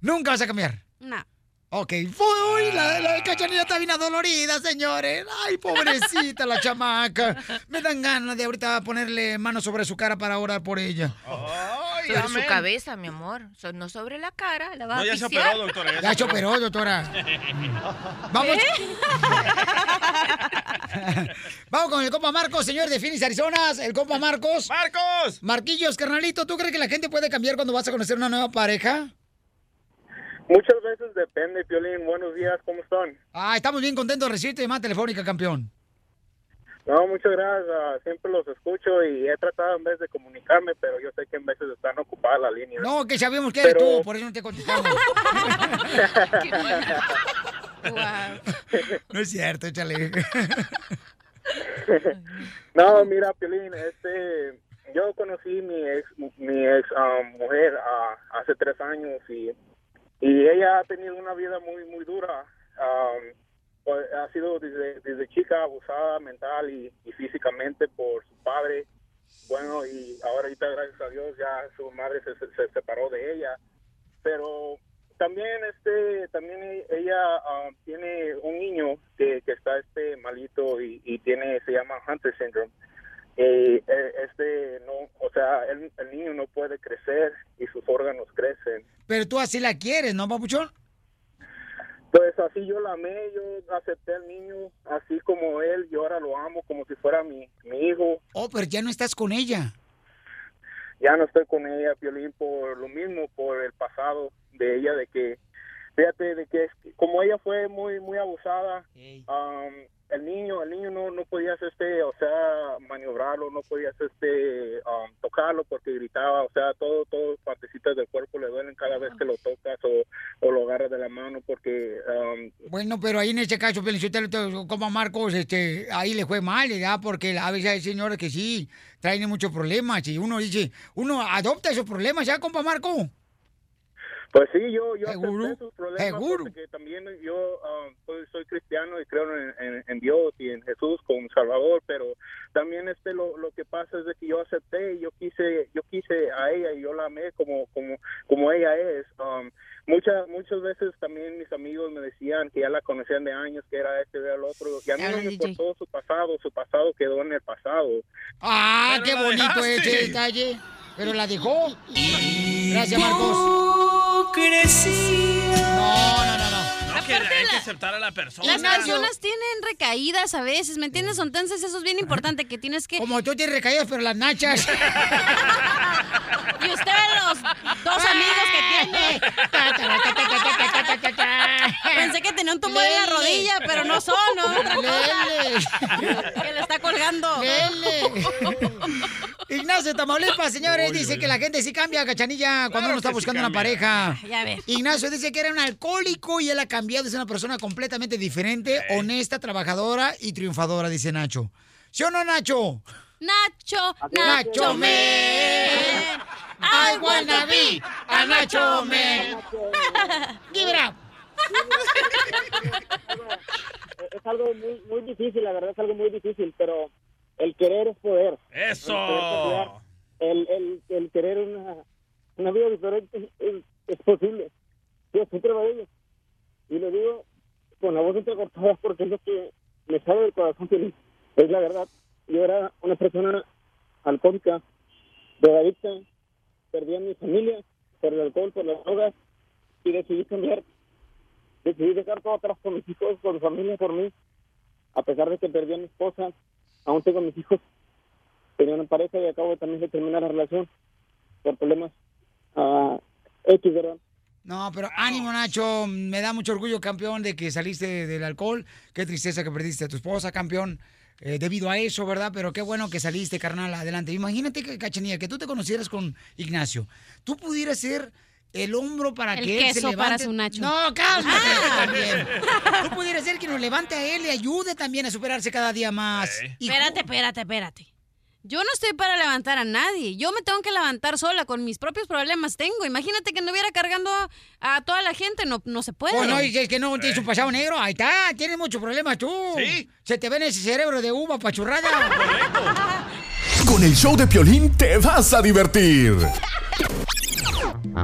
Nunca vas a cambiar. No. Ok, uy, la, la cachanilla está bien adolorida, señores. Ay, pobrecita la chamaca. [laughs] Me dan ganas de ahorita ponerle mano sobre su cara para orar por ella. Sobre su cabeza, mi amor. So- no sobre la cara. La vas No, a ya se operó, doctora, ya se operó, doctora. [laughs] Vamos. [laughs] Vamos con el compa Marcos, señor de Phoenix, Arizona. El compa Marcos. ¡Marcos! Marquillos, carnalito, ¿tú crees que la gente puede cambiar cuando vas a conocer una nueva pareja? Muchas veces depende, Piolín. Buenos días, ¿cómo están? Ah, estamos bien contentos de recibirte llamada telefónica, campeón. No, muchas gracias. ah, siempre los escucho y he tratado en vez de comunicarme, pero yo sé que en veces están ocupadas las líneas. No, que sabemos que eres Pero- tú, por eso no te contestamos. [laughs] No es cierto, échale. no, mira, Piolín, este, yo conocí mi ex, mi ex ah, mujer ah, hace tres años y, y ella ha tenido una vida muy, muy dura. Ah, pues, ha sido desde, desde chica abusada mental y, y físicamente por su padre. Bueno, y ahora ahorita, gracias a Dios, ya su madre se, se- se separó de ella. Pero también este también e- ella ah, tiene un niño que, que está este malito y, y tiene se llama Hunter syndrome eh, este no o sea el, el niño no puede crecer y sus órganos crecen Pero tú así la quieres, ¿no, papuchón? Pues así yo la amé yo acepté al niño así como él yo ahora lo amo como si fuera mi, mi hijo Oh, pero ya no estás con ella. ya no estoy con ella, Piolín, por lo mismo, por el pasado de ella, de que, fíjate, de que es- como ella fue muy muy abusada, um, el niño, el niño no, no podías, este, o sea, maniobrarlo, no podías, este, um, tocarlo porque gritaba, o sea, todo, todo partecitas del cuerpo le duelen cada vez que lo tocas o, o lo agarras de la mano porque, um, Bueno, pero ahí en este caso, como Marcos, este, ahí le fue mal, ¿verdad? Porque a veces hay señores que sí traen muchos problemas y uno dice, uno adopta esos problemas, ¿ya, compa Marco? Pues sí, yo, yo Seguro, acepté sus problemas seguro. porque también yo ah, soy, soy cristiano y creo en, en- en Dios y en Jesús como Salvador, pero también este lo, lo que pasa es de que yo acepté y yo quise yo quise a ella y yo la amé como como como ella es. Um, muchas muchas veces también mis amigos me decían que ya la conocían de años, que era este, era el otro, y a mí no me importó su pasado, su pasado quedó en el pasado. ¡Ah, qué bonito dejaste. ese detalle! Pero la dejó. Gracias, Marcos. No, no, no, no. No, que hay que aceptar a la persona. Las personas tienen recaídas a veces, ¿me entiendes? Entonces eso es bien importante que tienes que... Como tú tienes recaídas, pero las nachas. [laughs] Y usted los dos amigos que tiene. Pensé que tenía un tumor en la rodilla, pero no son, ¿no? Lele. Que le está colgando. Lele. [laughs] Ignacio Tamaulipas, señores, dice que la gente sí cambia, cachanilla, cuando uno está sí buscando una pareja. Ya ves. Ignacio dice que era un alcohólico y él ha cambiado, es una persona completamente diferente, honesta, trabajadora y triunfadora, dice Nacho. ¿Sí o no, Nacho? Nacho, Nacho Man. I wanna be a Nacho Man. Give it up. [laughs] es algo muy, muy difícil, la verdad es algo muy difícil, pero el querer es poder. ¡Eso! El, el, el, querer una, una vida diferente es, es posible. Yo prueba de ello. Y lo digo con la voz entrecortada porque es lo que me sale del corazón feliz. [laughs] Es la verdad. Yo era una persona alcohólica, drogadicta, perdí a mi familia por el alcohol, por las drogas y decidí cambiar decidí dejar todo atrás con mis hijos, con mi familia, por mí. A pesar de que perdí a mi esposa, aún tengo mis hijos. Tenía una pareja y acabo también de terminar la relación por problemas ¿verdad? No, pero ánimo, Nacho. Me da mucho orgullo, campeón, de que saliste del alcohol. Qué tristeza que perdiste a tu esposa, campeón. eh, debido a eso, ¿verdad? Pero qué bueno que saliste, carnal, adelante. Imagínate, que, Cachanilla, que tú te conocieras con Ignacio. Tú pudieras ser el hombro para El que él se queso levante. para su Nacho. No, cálmate Ah. también. Tú pudieras ser quien lo levante a él y ayude también a superarse cada día más. Espérate, espérate, espérate. Yo no estoy para levantar a nadie. Yo me tengo que levantar sola con mis propios problemas tengo. Imagínate que anduviera cargando a toda la gente. No, no se puede. Oh, no, y es que no tienes un pasado negro. Ahí está, tienes muchos problemas tú. Sí. Se te ve en ese cerebro de uva pachurrada. Con el show de Piolín te vas a divertir.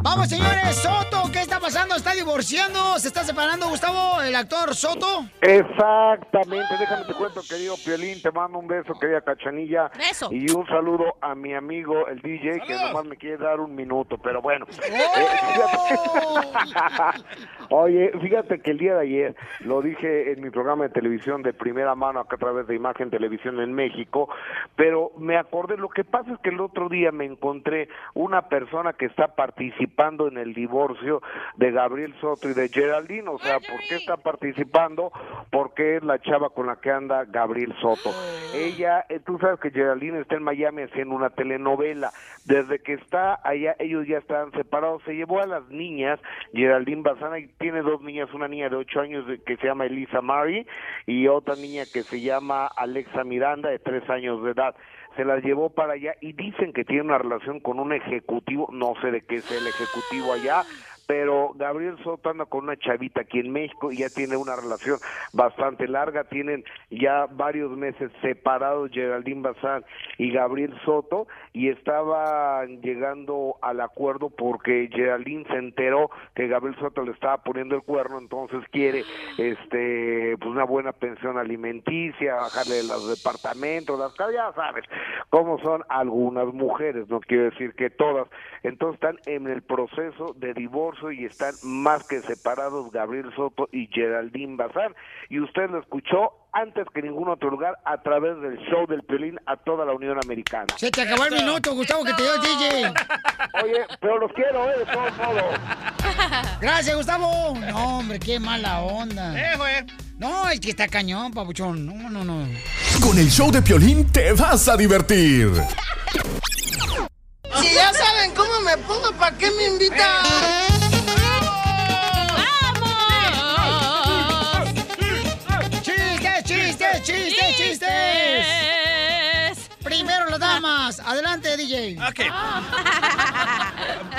Vamos, señores. Soto, ¿qué está pasando? ¿Está divorciando? ¿Se está separando, Gustavo, el actor Soto? Exactamente, déjame te cuento, querido Piolín, te mando un beso, querida Cachanilla. Beso. Y un saludo a mi amigo, el DJ, que nomás me quiere dar un minuto, pero bueno. ¡Oh! [laughs] [laughs] Oye, fíjate que el día de ayer lo dije en mi programa de televisión de primera mano acá a través de Imagen Televisión en México, pero me acordé, lo que pasa es que el otro día me encontré una persona que está participando en el divorcio de Gabriel Soto y de Geraldine, o sea, ¿por qué está participando? Porque es la chava con la que anda Gabriel Soto. Ella, eh, tú sabes que Geraldine está en Miami haciendo una telenovela, desde que está allá ellos ya están separados, se llevó a las niñas, Geraldine Bazana y tiene dos niñas, una niña de ocho años de- que se llama Elisa Mari y otra niña que se llama Alexa Miranda de tres años de edad. Se las llevó para allá y dicen que tiene una relación con un ejecutivo, no sé de qué es el ejecutivo allá, pero Gabriel Soto anda con una chavita aquí en México y ya tiene una relación bastante larga, tienen ya varios meses separados Geraldine Bazán y Gabriel Soto y estaban llegando al acuerdo porque Geraldine se enteró que Gabriel Soto le estaba poniendo el cuerno, entonces quiere este pues una buena pensión alimenticia, bajarle los departamentos, las casas, ya sabes cómo son algunas mujeres, no quiero decir que todas, entonces están en el proceso de divorcio y están más que separados Gabriel Soto y Geraldine Bazán y usted lo escuchó antes que ningún otro lugar a través del show del Piolín a toda la Unión Americana. Se te acabó el minuto, Gustavo, que te dio el DJ. [laughs] Oye, pero los quiero, ¿eh? De todos modos. [laughs] Gracias, Gustavo. No, hombre, qué mala onda. Eh, güey. No, es que está cañón, papuchón. No, no, no. Con el show de Piolín te vas a divertir. Si ya saben cómo me pongo, ¿para qué me invitan? Damas. Adelante, DJ. Ok.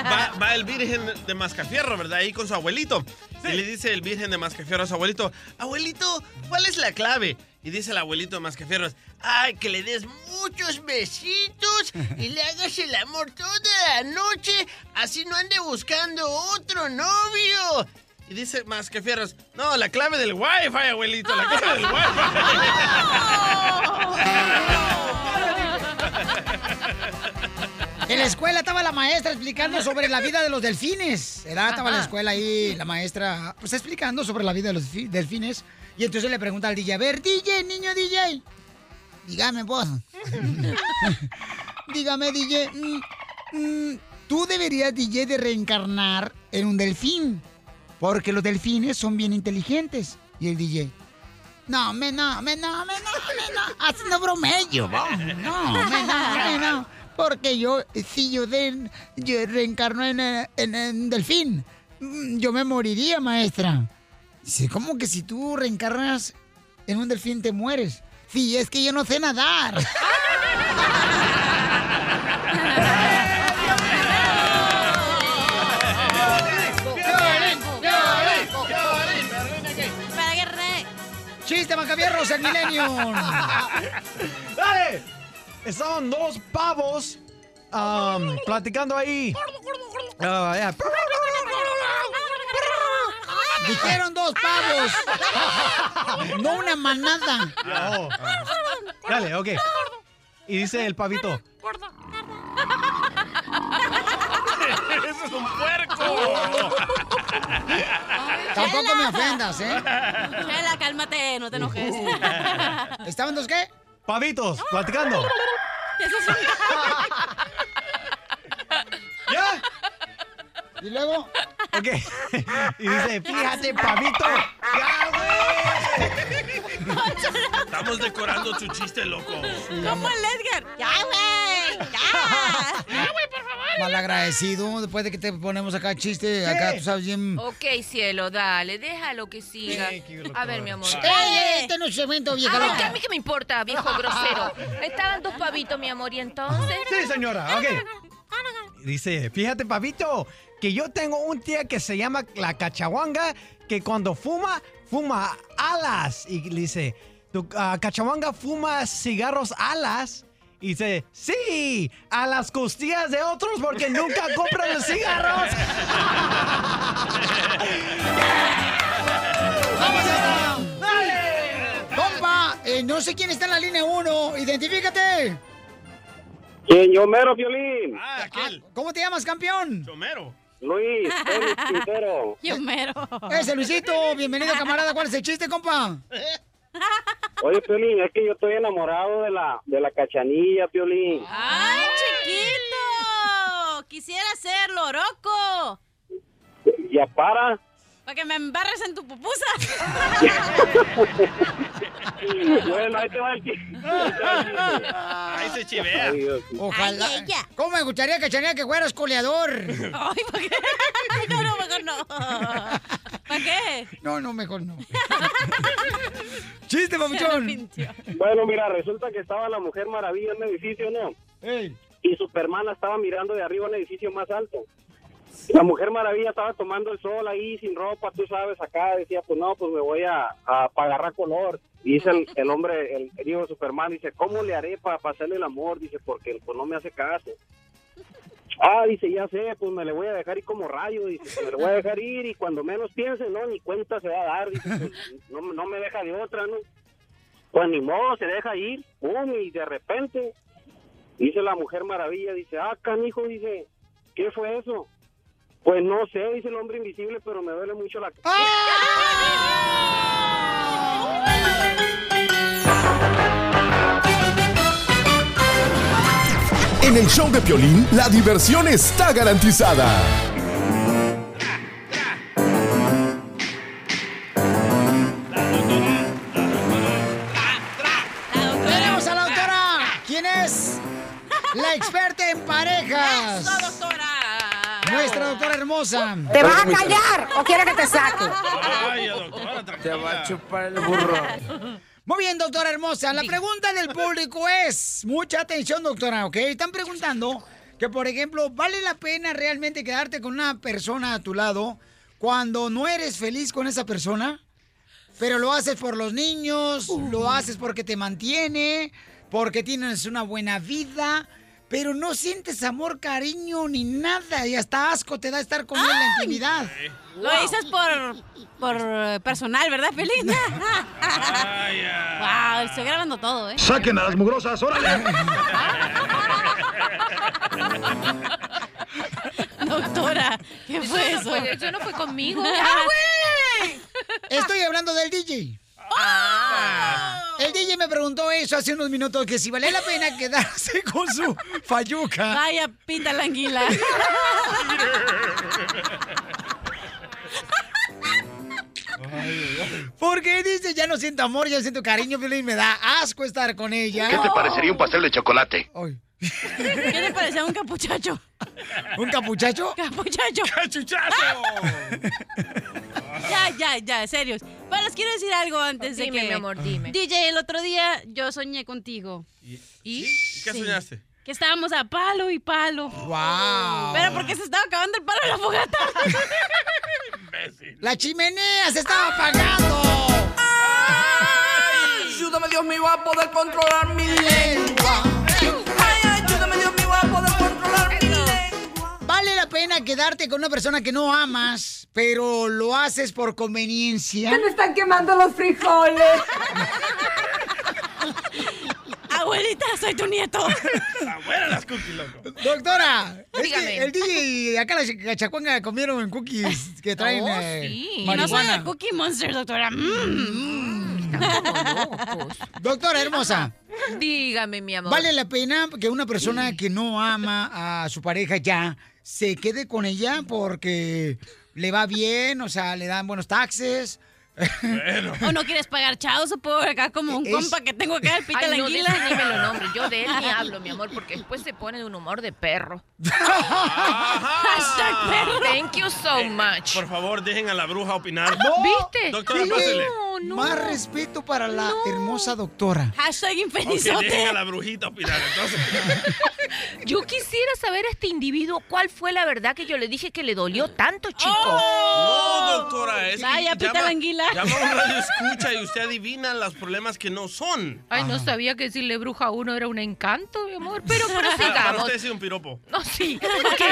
Va, va el virgen de Mascafierro, ¿verdad? Ahí con su abuelito. Y le dice el virgen de Mascafierro a su abuelito, abuelito, ¿cuál es la clave? Y dice el abuelito de Mascafierros, ay, que le des muchos besitos y le hagas el amor toda la noche, así no ande buscando otro novio. Y dice Mascafierros, no, la clave del wifi, abuelito, la clave del wifi. [laughs] [laughs] [laughs] En la escuela estaba la maestra explicando sobre la vida de los delfines. ¿verdad? Estaba en la escuela ahí, la maestra, pues explicando sobre la vida de los fi- delfines. Y entonces le pregunta al DJ, a ver, DJ, niño DJ, dígame vos. [laughs] dígame, DJ, mm, mm, tú deberías, DJ, de reencarnar en un delfín. Porque los delfines son bien inteligentes. Y el DJ, no, me no, me no, me no, me no, bromello, vos. no, me no, me no. Porque yo, si yo, de, yo reencarno en, eh, en, en delfín, mm, yo me moriría, maestra. Dice, ¿cómo que si tú reencarnas en un delfín te mueres? Sí, es que yo no sé nadar. [laughs] ¡Chiste, Macabierros, el Millennium! [laughs] ¡Dale! Estaban dos pavos am, platicando ahí. Ah, ya. Dijeron dos pavos. No una manada. Oh. Dale, ok. Y dice el pavito. [laughs] ¡Eso es un puerco! Tampoco me ofendas, ¿eh? Chela, cálmate, no te enojes. ¿Estaban dos qué? Pavitos, platicando. Eso es un... ¿Ya? ¿Y luego? Ok. Y dice, fíjate, pavito. Estamos decorando tu chiste, loco. Como el Edgar. Ya, güey. Ya. [laughs] Ya, güey, por favor. Malagradecido, después de que te ponemos acá chiste, acá tú sabes bien... Ok, cielo, dale, déjalo que siga. A ver, mi amor. ¡Ey, este no es evento, vieja Ay, loca! ¿qué- a mí qué me importa, viejo grosero. [laughs] Estaban dos pavitos, mi amor, y entonces. Sí, señora, ok. Dice, fíjate, pavito, que yo tengo un tía que se llama la cachahuanga, que cuando fuma, fuma alas. Y dice, ¿tu ah, cachahuanga fuma cigarros alas? Y dice, sí, a las costillas de otros porque nunca compran los cigarros. [laughs] ¡Vamos allá! ¡Dale! Compa, eh, no sé quién está en la línea 1. Identifícate. ¿Quién? Yo mero, Violín. Ah, aquel. ¿Cómo te llamas, campeón? Chomero. Luis, Félix Quintero. Yo mero. [laughs] [laughs] Ese Luisito, bienvenido, camarada. ¿Cuál es el chiste, compa? Oye, Piolín, es que yo estoy enamorado de la, de la cachanilla, Piolín. ¡Ay, chiquito! Quisiera ser loroco. Ya para. Para que me embarres en tu pupusa. [laughs] bueno, ahí te va el. Ahí se chivea. Ojalá. Ay, ella. ¿Cómo me gustaría, cachanilla, que fueras coleador? Ay, ¿para qué? No, no, mejor no. ¿Para qué? No, no, mejor no. Chiste, papuchón. Bueno, mira, resulta que estaba la Mujer Maravilla en un edificio, ¿no? Y Superman estaba mirando de arriba un edificio más alto. La Mujer Maravilla estaba tomando el sol ahí sin ropa, tú sabes, acá decía, pues no, pues me voy a, a, pa' agarrar color. Y dice el, el hombre, el, el hijo de Superman, dice, ¿cómo le haré para pasarle el amor? Dice, porque pues no me hace caso. Ah, dice, ya sé, pues me le voy a dejar ir como rayo, dice, me le voy a dejar ir y cuando menos piense, no, ni cuenta se va a dar, dice, pues, no, no me deja de otra, ¿no? Pues ni modo, se deja ir, pum, y de repente, dice la Mujer Maravilla, dice, ah, canijo, dice, ¿qué fue eso? Pues no sé, dice el hombre invisible, pero me duele mucho la... En el show de Piolín, la diversión está garantizada. Tenemos a la doctora. ¿Quién es? La experta en parejas. ¡Eso, doctora! Nuestra doctora hermosa. ¿Te vas a callar o quieres que te saque? Ay, doctora, Te va a chupar el burro. Muy bien, doctora hermosa. La pregunta del público es, mucha atención, doctora, ¿ok? Están preguntando que, por ejemplo, ¿vale la pena realmente quedarte con una persona a tu lado cuando no eres feliz con esa persona? Pero lo haces por los niños, lo haces porque te mantiene, porque tienes una buena vida, pero no sientes amor, cariño ni nada y hasta asco te da estar con él en la intimidad. Lo dices por, por eh, personal, ¿verdad, Pelín? wow, estoy grabando todo, ¿eh? Saquen a las mugrosas, órale. [laughs] Doctora, ¿qué fue no eso? fue- eso no fue conmigo. [laughs] ¡Ah, güey! Estoy hablando del DJ. Ah. El DJ me preguntó eso hace unos minutos, que si valía la pena quedarse [laughs] con su fayuca. Vaya, pinta la anguila. [laughs] Porque dice, ya no siento amor, ya siento cariño, Piolín, me da asco estar con ella. ¿Qué te parecería un pastel de chocolate? ¿Qué te parecía un capuchacho? ¿Un capuchacho? Capuchacho. ¡Cachuchazo! Ya, ya, ya, serios. Bueno, les quiero decir algo antes de Dime, que... mi amor, dime. DJ, el otro día yo soñé contigo. ¿Y? ¿Qué Sí. soñaste? Que estábamos a palo y palo. ¡Wow! Pero porque se estaba acabando el palo de la fogata. La chimenea se estaba apagando. Ayúdame, Dios mío, a poder controlar mi lengua. ¿Vale la pena quedarte con una persona que no amas, pero lo haces por conveniencia? me están quemando los frijoles. [laughs] Abuelita, soy tu nieto. Abuela las cookies, loco. Doctora, es Dígame. que el DJ y acá la cachacuanga comieron cookies que traen Oh, eh, sí. Y no soy marihuana. de Cookie Monster, doctora. Mm. [laughs] [laughs] Doctora hermosa, Dígame, mi amor. ¿vale la pena que una persona que no ama a su pareja ya se quede con ella porque le va bien, o sea, le dan buenos taxes? O no quieres pagar chavos o por acá como un Es- compa que tengo acá, el pita Ay, la no, anguila. ese ni me lo nombre. Yo de él ni [laughs] hablo, mi amor, porque después se pone de un humor de perro. Hashtag perro. Thank you so much. Por favor, dejen a la bruja opinar. ¿Viste? Doctora, DJ, pásele. Más respeto para la hermosa doctora. Hashtag Ok, dejen a infelizote. la brujita opinar, entonces. [laughs] Yo quisiera saber a este individuo cuál fue la verdad que yo le dije que le dolió tanto, chico. No, doctora, es Vaya, pita la anguila. Llama a un radio escucha y usted adivina los problemas que no son. Ay, no sabía que decirle bruja a uno era un encanto, mi amor. Pero [laughs] Para prosigamos. usted sí un piropo. No, sí. Ok.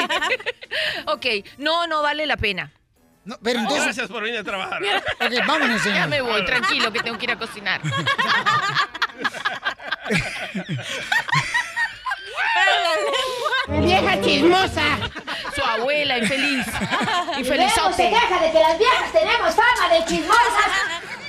[laughs] ok. No, no vale la pena. No, pero entonces, Gracias por venir a trabajar. ok, vámonos, señor. Ya me voy, tranquilo, que tengo que ir a cocinar. [laughs] Vieja chismosa. Su abuela, infeliz. Luego [laughs] se Infelizote. queja de que las viejas tenemos fama de chismosas.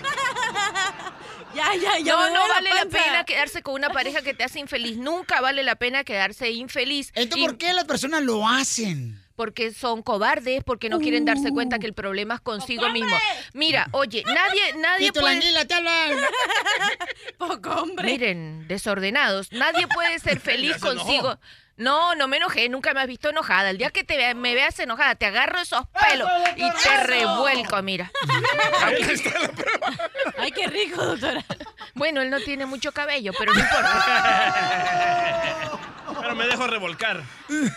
[laughs] Ya, ya, ya. No, no vale la pena quedarse con una pareja que te hace infeliz. Nunca vale la pena quedarse infeliz. Entonces, Y- ¿por qué las personas lo hacen? Porque son cobardes, porque no quieren darse cuenta que el problema es consigo mismo. Mira, oye, nadie, [laughs] nadie Tito puede... anguila, te hablan. Poco [laughs] hombre. Miren, desordenados. Nadie puede ser [laughs] feliz consigo. No, no me enojé, nunca me has visto enojada. El día que te me veas enojada, te agarro esos pelos y te revuelco, mira. Ahí está la prueba. Ay, qué rico, doctora. Bueno, él no tiene mucho cabello, pero no importa. Pero me dejo revolcar.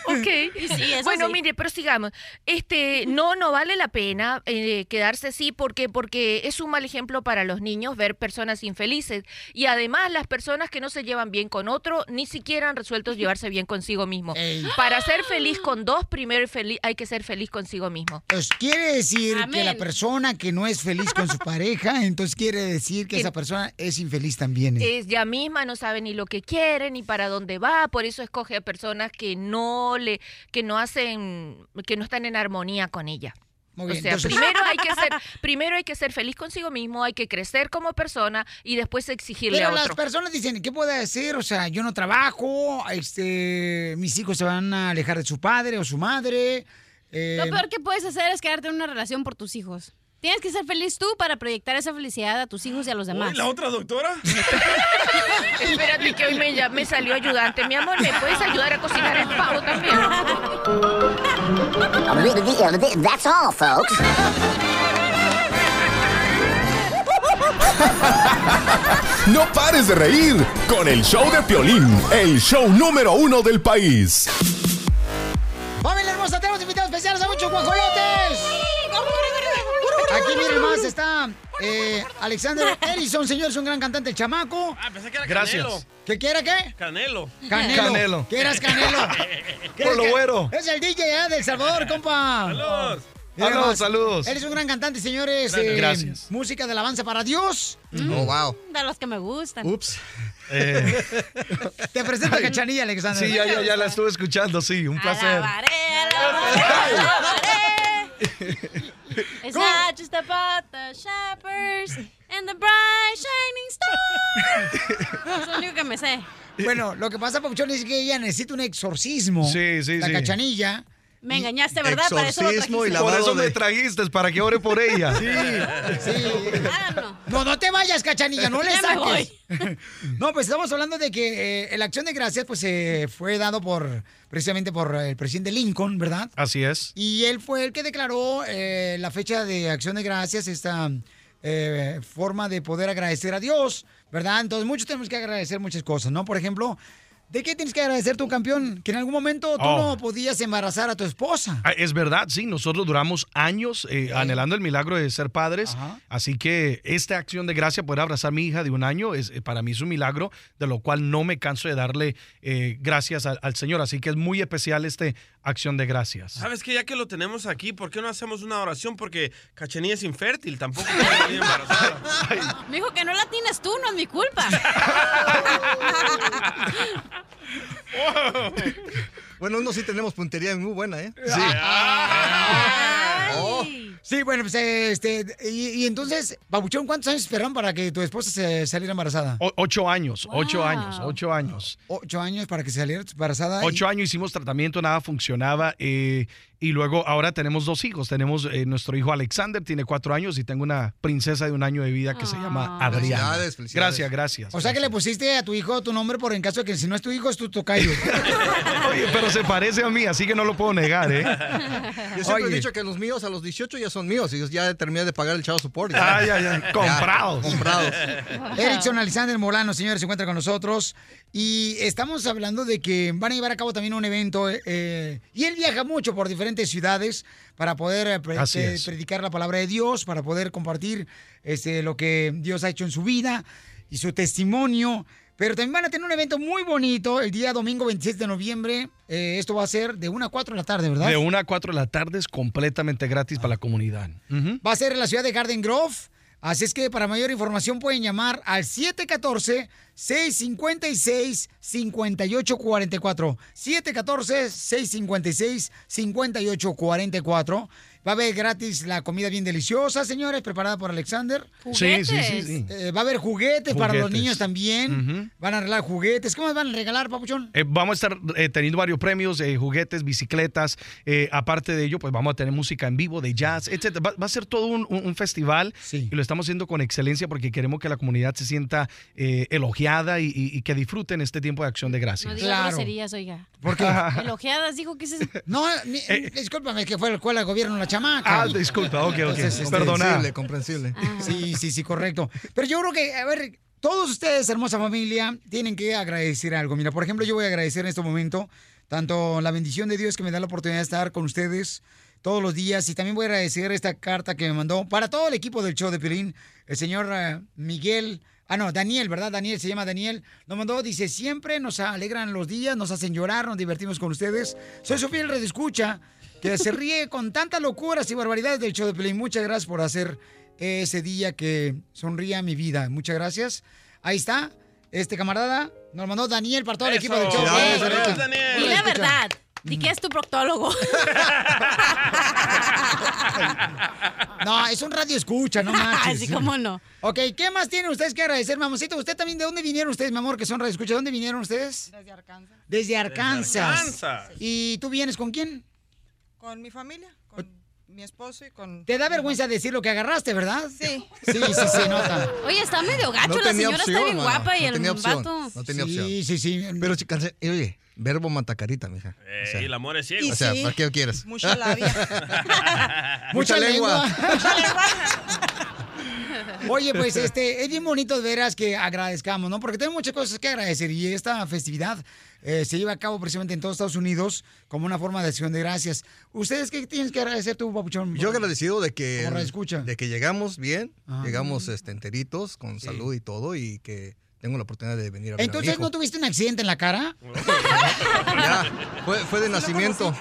Ok. Y sí, eso bueno, sí. mire, prosigamos. Este, no, no vale la pena eh, quedarse así porque, porque es un mal ejemplo para los niños ver personas infelices. Y además, las personas que no se llevan bien con otro ni siquiera han resuelto llevarse bien consigo mismo. Ey. Para ser feliz con dos, primero feli- hay que ser feliz consigo mismo. Pues quiere decir que Amén. la persona que no es feliz con su [laughs] pareja, entonces quiere decir que Que- esa persona es infeliz también. ¿eh? Ella misma no sabe ni lo que quiere ni para dónde va, por eso escoge a personas que no le, que no hacen, que no están en armonía con ella. Muy O bien, sea, entonces- primero hay que [laughs] ser, primero hay que ser feliz consigo mismo, hay que crecer como persona y después exigirle Pero a las otro. personas dicen, ¿qué puede hacer? O sea, yo no trabajo, este, mis hijos se van a alejar de su padre o su madre. eh, Lo peor que puedes hacer es quedarte en una relación por tus hijos. Tienes que ser feliz tú para proyectar esa felicidad a tus hijos y a los demás. Uy, ¿La otra doctora? [laughs] Espérate que hoy me, ya- me salió ayudante. Mi amor, ¿me puedes ayudar a cocinar el pavo también? That's all, folks. No pares de reír con el show de Piolín, el show número uno del país. ¡Familia hermosa! Tenemos invitados especiales a muchos guajolotes. Aquí miren más, está eh, Alexander Edison, señor, es un gran cantante, el chamaco. Ah, pensé que era Gracias. Canelo. ¿Qué quiere qué? Canelo. Canelo. Canelo. ¿Qué eras Canelo? [laughs] ¿Qué Por lo güero. Es el DJ eh, de El Salvador, compa. Saludos. Saludos, saludos. Eres un gran cantante, señores. Gracias. eh, Gracias. Música de alabanza para Dios. Oh, wow. De los que me gustan. Ups. [laughs] Eh, Te presento a Cachanilla, Alexander. sí, ya, ya, ya la estuve escuchando, sí, un placer. Alabaré, alabaré, alabaré. [laughs] [laughs] It's not just about the shepherds and the bright shining star. [laughs] Es lo único que me sé. Bueno, lo que pasa, Papuchón, es que ella necesita un exorcismo. Sí, sí, La sí. Cachanilla. Me engañaste, ¿verdad? Para eso y trajiste. Por eso de- me trajiste, para que ore por ella. [laughs] Sí. No, no te vayas, cachanilla, no le saques. [laughs] No, pues estamos hablando de que eh, la acción de gracias pues eh, fue dado por precisamente por el presidente Lincoln, ¿verdad? Así es. Y él fue el que declaró eh, la fecha de acción de gracias, esta eh, forma de poder agradecer a Dios, ¿verdad? Entonces muchos tenemos que agradecer muchas cosas, ¿no? Por ejemplo, ¿de qué tienes que agradecer tu campeón? Que en algún momento tú Oh. no podías embarazar a tu esposa. Ah, Es verdad, sí, nosotros duramos años eh, anhelando el milagro de ser padres, así que esta acción de gracia, poder abrazar a mi hija de un año, es, eh, para mí es un milagro, de lo cual no me canso de darle eh, gracias al, al Señor, así que es muy especial esta acción de gracias. ¿Sabes que Ya que lo tenemos aquí, ¿por qué no hacemos una oración? Porque Cachanilla es infértil, tampoco salir embarazada. [laughs] Me dijo que no la tienes tú, no es mi culpa. [laughs] Bueno, uno sí tenemos puntería muy buena, ¿eh? Sí. Oh. Sí, bueno, pues este, y, y entonces, Pabuchón, ¿cuántos años esperaron para que tu esposa se saliera embarazada? O- ocho años, ocho años, ocho años. Ocho años para que se saliera embarazada. y- Ocho años hicimos tratamiento, nada funcionaba. eh, y luego ahora tenemos dos hijos. Tenemos eh, nuestro hijo Alexander, tiene cuatro años, y tengo una princesa de un año de vida que se llama Adriana. Felicidades, felicidades. Gracias, gracias. O sea que le pusiste a tu hijo tu nombre por en caso de que si no es tu hijo, es tu tocayo. [laughs] Oye, pero se parece a mí, así que no lo puedo negar, ¿eh? Yo siempre Oye. he dicho que los míos a los 18 ya son míos y ya terminé de pagar el chavo support. Ah, ya, ya. Comprados. comprados. Erickson Alexander Molano, señores, se encuentra con nosotros. Y estamos hablando de que van a llevar a cabo también un evento. eh, eh, y él viaja mucho por diferentes ciudades para poder eh, pre- eh, predicar la palabra de Dios, para poder compartir este, lo que Dios ha hecho en su vida y su testimonio. Pero también van a tener un evento muy bonito el día domingo 26 de noviembre. Eh, esto va a ser de 1 a 4 de la tarde, ¿verdad? De una a cuatro de la tarde es completamente gratis para la comunidad. Va a ser en la ciudad de Garden Grove. Así es que para mayor información pueden llamar al 714-656-5844. 714-656-5844. Va a haber gratis la comida bien deliciosa, señores, preparada por Alexander. Sí, sí, sí, sí. Eh, va a haber juguetes, para los Juguetes. niños también. Van a regalar juguetes. ¿Qué más van a regalar, papuchón? Eh, vamos a estar eh, teniendo varios premios, eh, juguetes, bicicletas. eh, aparte de ello, pues vamos a tener música en vivo, de jazz, etc. Va, va a ser todo un, un- un festival y lo estamos haciendo con excelencia porque queremos que la comunidad se sienta eh, elogiada y, y- y que disfruten este tiempo de acción de No gracias. diga groserías, oiga. ¿Por qué? [laughs] Elogiadas, dijo que es eso. [laughs] No, ni- discúlpame, que fue la escuela de gobierno la chamaca. Ah, disculpa, ok, ok. este, Perdona. Comprensible, comprensible. Sí, sí, sí, correcto. Pero yo creo que, a ver, todos ustedes, hermosa familia, tienen que agradecer algo. Mira, por ejemplo, yo voy a agradecer en este momento tanto la bendición de Dios que me da la oportunidad de estar con ustedes todos los días y también voy a agradecer esta carta que me mandó para todo el equipo del show de Pelín, el señor eh, Miguel. Ah, no, Daniel, ¿verdad? Daniel se llama Daniel. Nos mandó, dice, siempre nos alegran los días, nos hacen llorar, nos divertimos con ustedes. Soy su fiel redescucha, que se ríe con tantas locuras y barbaridades del show de Pelín. Muchas gracias por hacer ese día que sonría mi vida. Muchas gracias. Ahí está. Este camarada nos mandó Daniel para todo el equipo del show. Ey, Gracias, Rebeca. Di la verdad. Di que es tu proctólogo. [laughs] No, es un radio escucha, no [laughs] manches. Así como no. Ok, ¿qué más tienen ustedes que agradecer, mamacita? ¿Usted también de dónde vinieron ustedes, mi amor, que son radio escucha? ¿De dónde vinieron ustedes? Desde Arkansas. Desde Arkansas. Arkansas. ¿Y tú vienes con quién? Con mi familia, con mi esposo y con... Te da vergüenza decir lo que agarraste, ¿verdad? Sí. Sí, sí, se nota. [laughs] Oye, está medio gacho. la señora está bien guapa y no el tenía opción, vato. No tenía Sí, opción. sí, sí. Pero, chicas, eh, oye, verbo mantacarita, mija. Eh, y el amor es ciego. O sea, ¿para qué quieres? Mucha labia. [laughs] Mucha lengua. [laughs] Oye, pues este, es bien bonito de veras que agradezcamos, ¿no? Porque tenemos muchas cosas que agradecer y esta festividad eh, se lleva a cabo precisamente en todos Estados Unidos como una forma de acción de gracias. ¿Ustedes qué tienes que agradecer tú, Papuchón? Yo agradecido de que, de que llegamos bien, Ah. llegamos este, enteritos, con salud y todo, y que tengo la oportunidad de venir a ver a mi Entonces, hijo. ¿no tuviste un accidente en la cara? [laughs] Ya, fue, fue de nacimiento.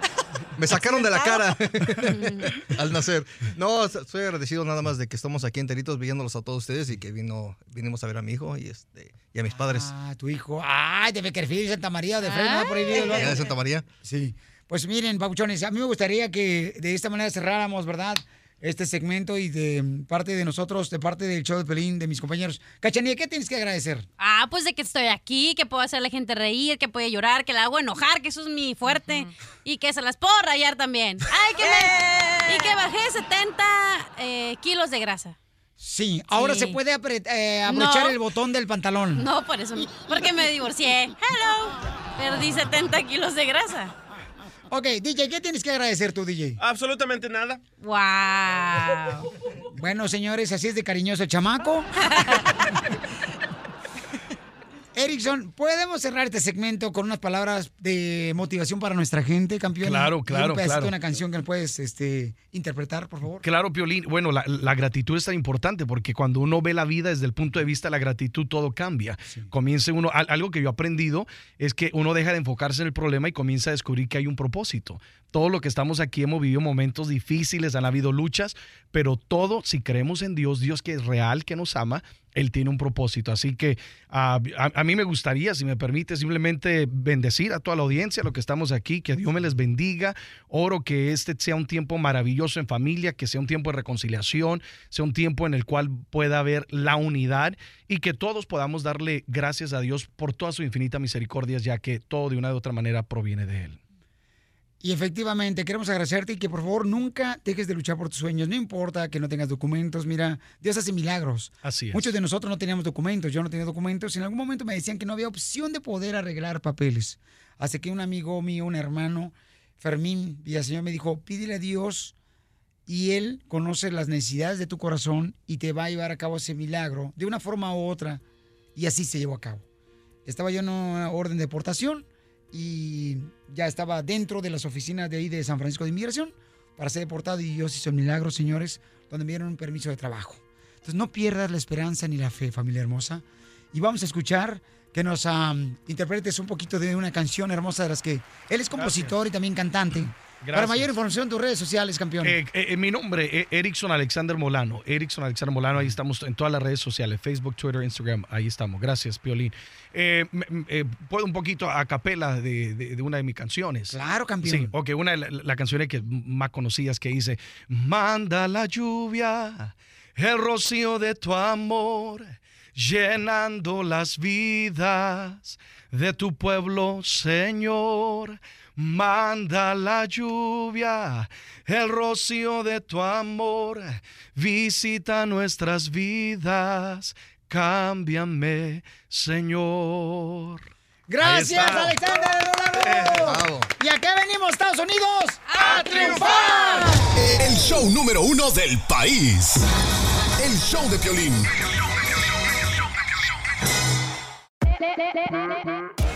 Me sacaron de la cara [laughs] al nacer. No, soy agradecido nada más de que estamos aquí enteritos viéndolos a todos ustedes y que vino, vinimos a ver a mi hijo y, este, y a mis padres. Ah, tu hijo. Ay, de Beckerfield, Santa María, de Fresno, por ahí. Ya de Santa María. Sí. Pues miren, Papuchones, a mí me gustaría que de esta manera cerráramos, ¿verdad? Este segmento y de parte de nosotros, de parte del show de Pelín, de mis compañeros. Cachanilla, ¿qué tienes que agradecer? Ah, pues de que estoy aquí, que puedo hacer a la gente reír, que puede llorar, que la hago enojar, que eso es mi fuerte. Y que se las puedo rayar también. Ay, que me- Y que bajé 70 eh, kilos de grasa. Sí, ahora Sí. se puede apre- eh, abrochar No. el botón del pantalón. No, por eso. Porque me divorcié. Hello. Perdí 70 kilos de grasa. Ok, DJ, ¿qué tienes que agradecer tú, DJ? Absolutamente nada. Wow. Bueno, señores, así es de cariñoso el chamaco. [laughs] Erickson, ¿podemos cerrar este segmento con unas palabras de motivación para nuestra gente, campeón? Claro, claro, un pedacito claro. una canción que puedes este, interpretar, por favor. Claro, Piolín. Bueno, la, la gratitud es tan importante porque cuando uno ve la vida desde el punto de vista de la gratitud, todo cambia. Comienza uno, al- algo que yo he aprendido es que uno deja de enfocarse en el problema y comienza a descubrir que hay un propósito. Todo lo que estamos aquí hemos vivido momentos difíciles, han habido luchas, pero todo, si creemos en Dios, Dios que es real, que nos ama, Él tiene un propósito. Así que ah, a, a mí me gustaría, si me permite, simplemente bendecir a toda la audiencia, los que estamos aquí, que Dios me les bendiga. Oro que este sea un tiempo maravilloso en familia, que sea un tiempo de reconciliación, sea un tiempo en el cual pueda haber la unidad y que todos podamos darle gracias a Dios por toda su infinita misericordia, ya que todo de una u otra manera proviene de Él. Y efectivamente, queremos agradecerte y que por favor nunca dejes de luchar por tus sueños. No importa que no tengas documentos. Mira, Dios hace milagros. Así es. Muchos de nosotros no teníamos documentos. Yo no tenía documentos. En algún momento me decían que no había opción de poder arreglar papeles. Hasta que un amigo mío, un hermano, Fermín Villaseñor, me dijo: pídele a Dios y Él conoce las necesidades de tu corazón y te va a llevar a cabo ese milagro de una forma u otra. Y así se llevó a cabo. Estaba yo en una orden de deportación y ya estaba dentro de las oficinas de ahí de San Francisco de Inmigración para ser deportado y Dios hizo el milagro, señores, donde me dieron un permiso de trabajo. Entonces no pierdas la esperanza ni la fe, familia hermosa. Y vamos a escuchar que nos am, interpretes un poquito de una canción hermosa de las que él es compositor y también cantante. Para mayor información, tus redes sociales, campeón. Eh, eh, mi nombre es Erickson Alexander Molano. Erickson Alexander Molano, ahí estamos en todas las redes sociales, Facebook, Twitter, Instagram, ahí estamos. Gracias, Piolín. Eh, eh, ¿Puedo un poquito a capela de, de- de una de mis canciones? Claro, campeón. Sí, ok, una de la- las canciones que más conocidas que dice, manda la lluvia, el rocío de tu amor, llenando las vidas de tu pueblo, Señor. Manda la lluvia, el rocío de tu amor, visita nuestras vidas, cámbiame, Señor. Gracias. Alexander Rolando. Y acá venimos, Estados Unidos, a triunfar. El show número uno del país. El show de Piolín.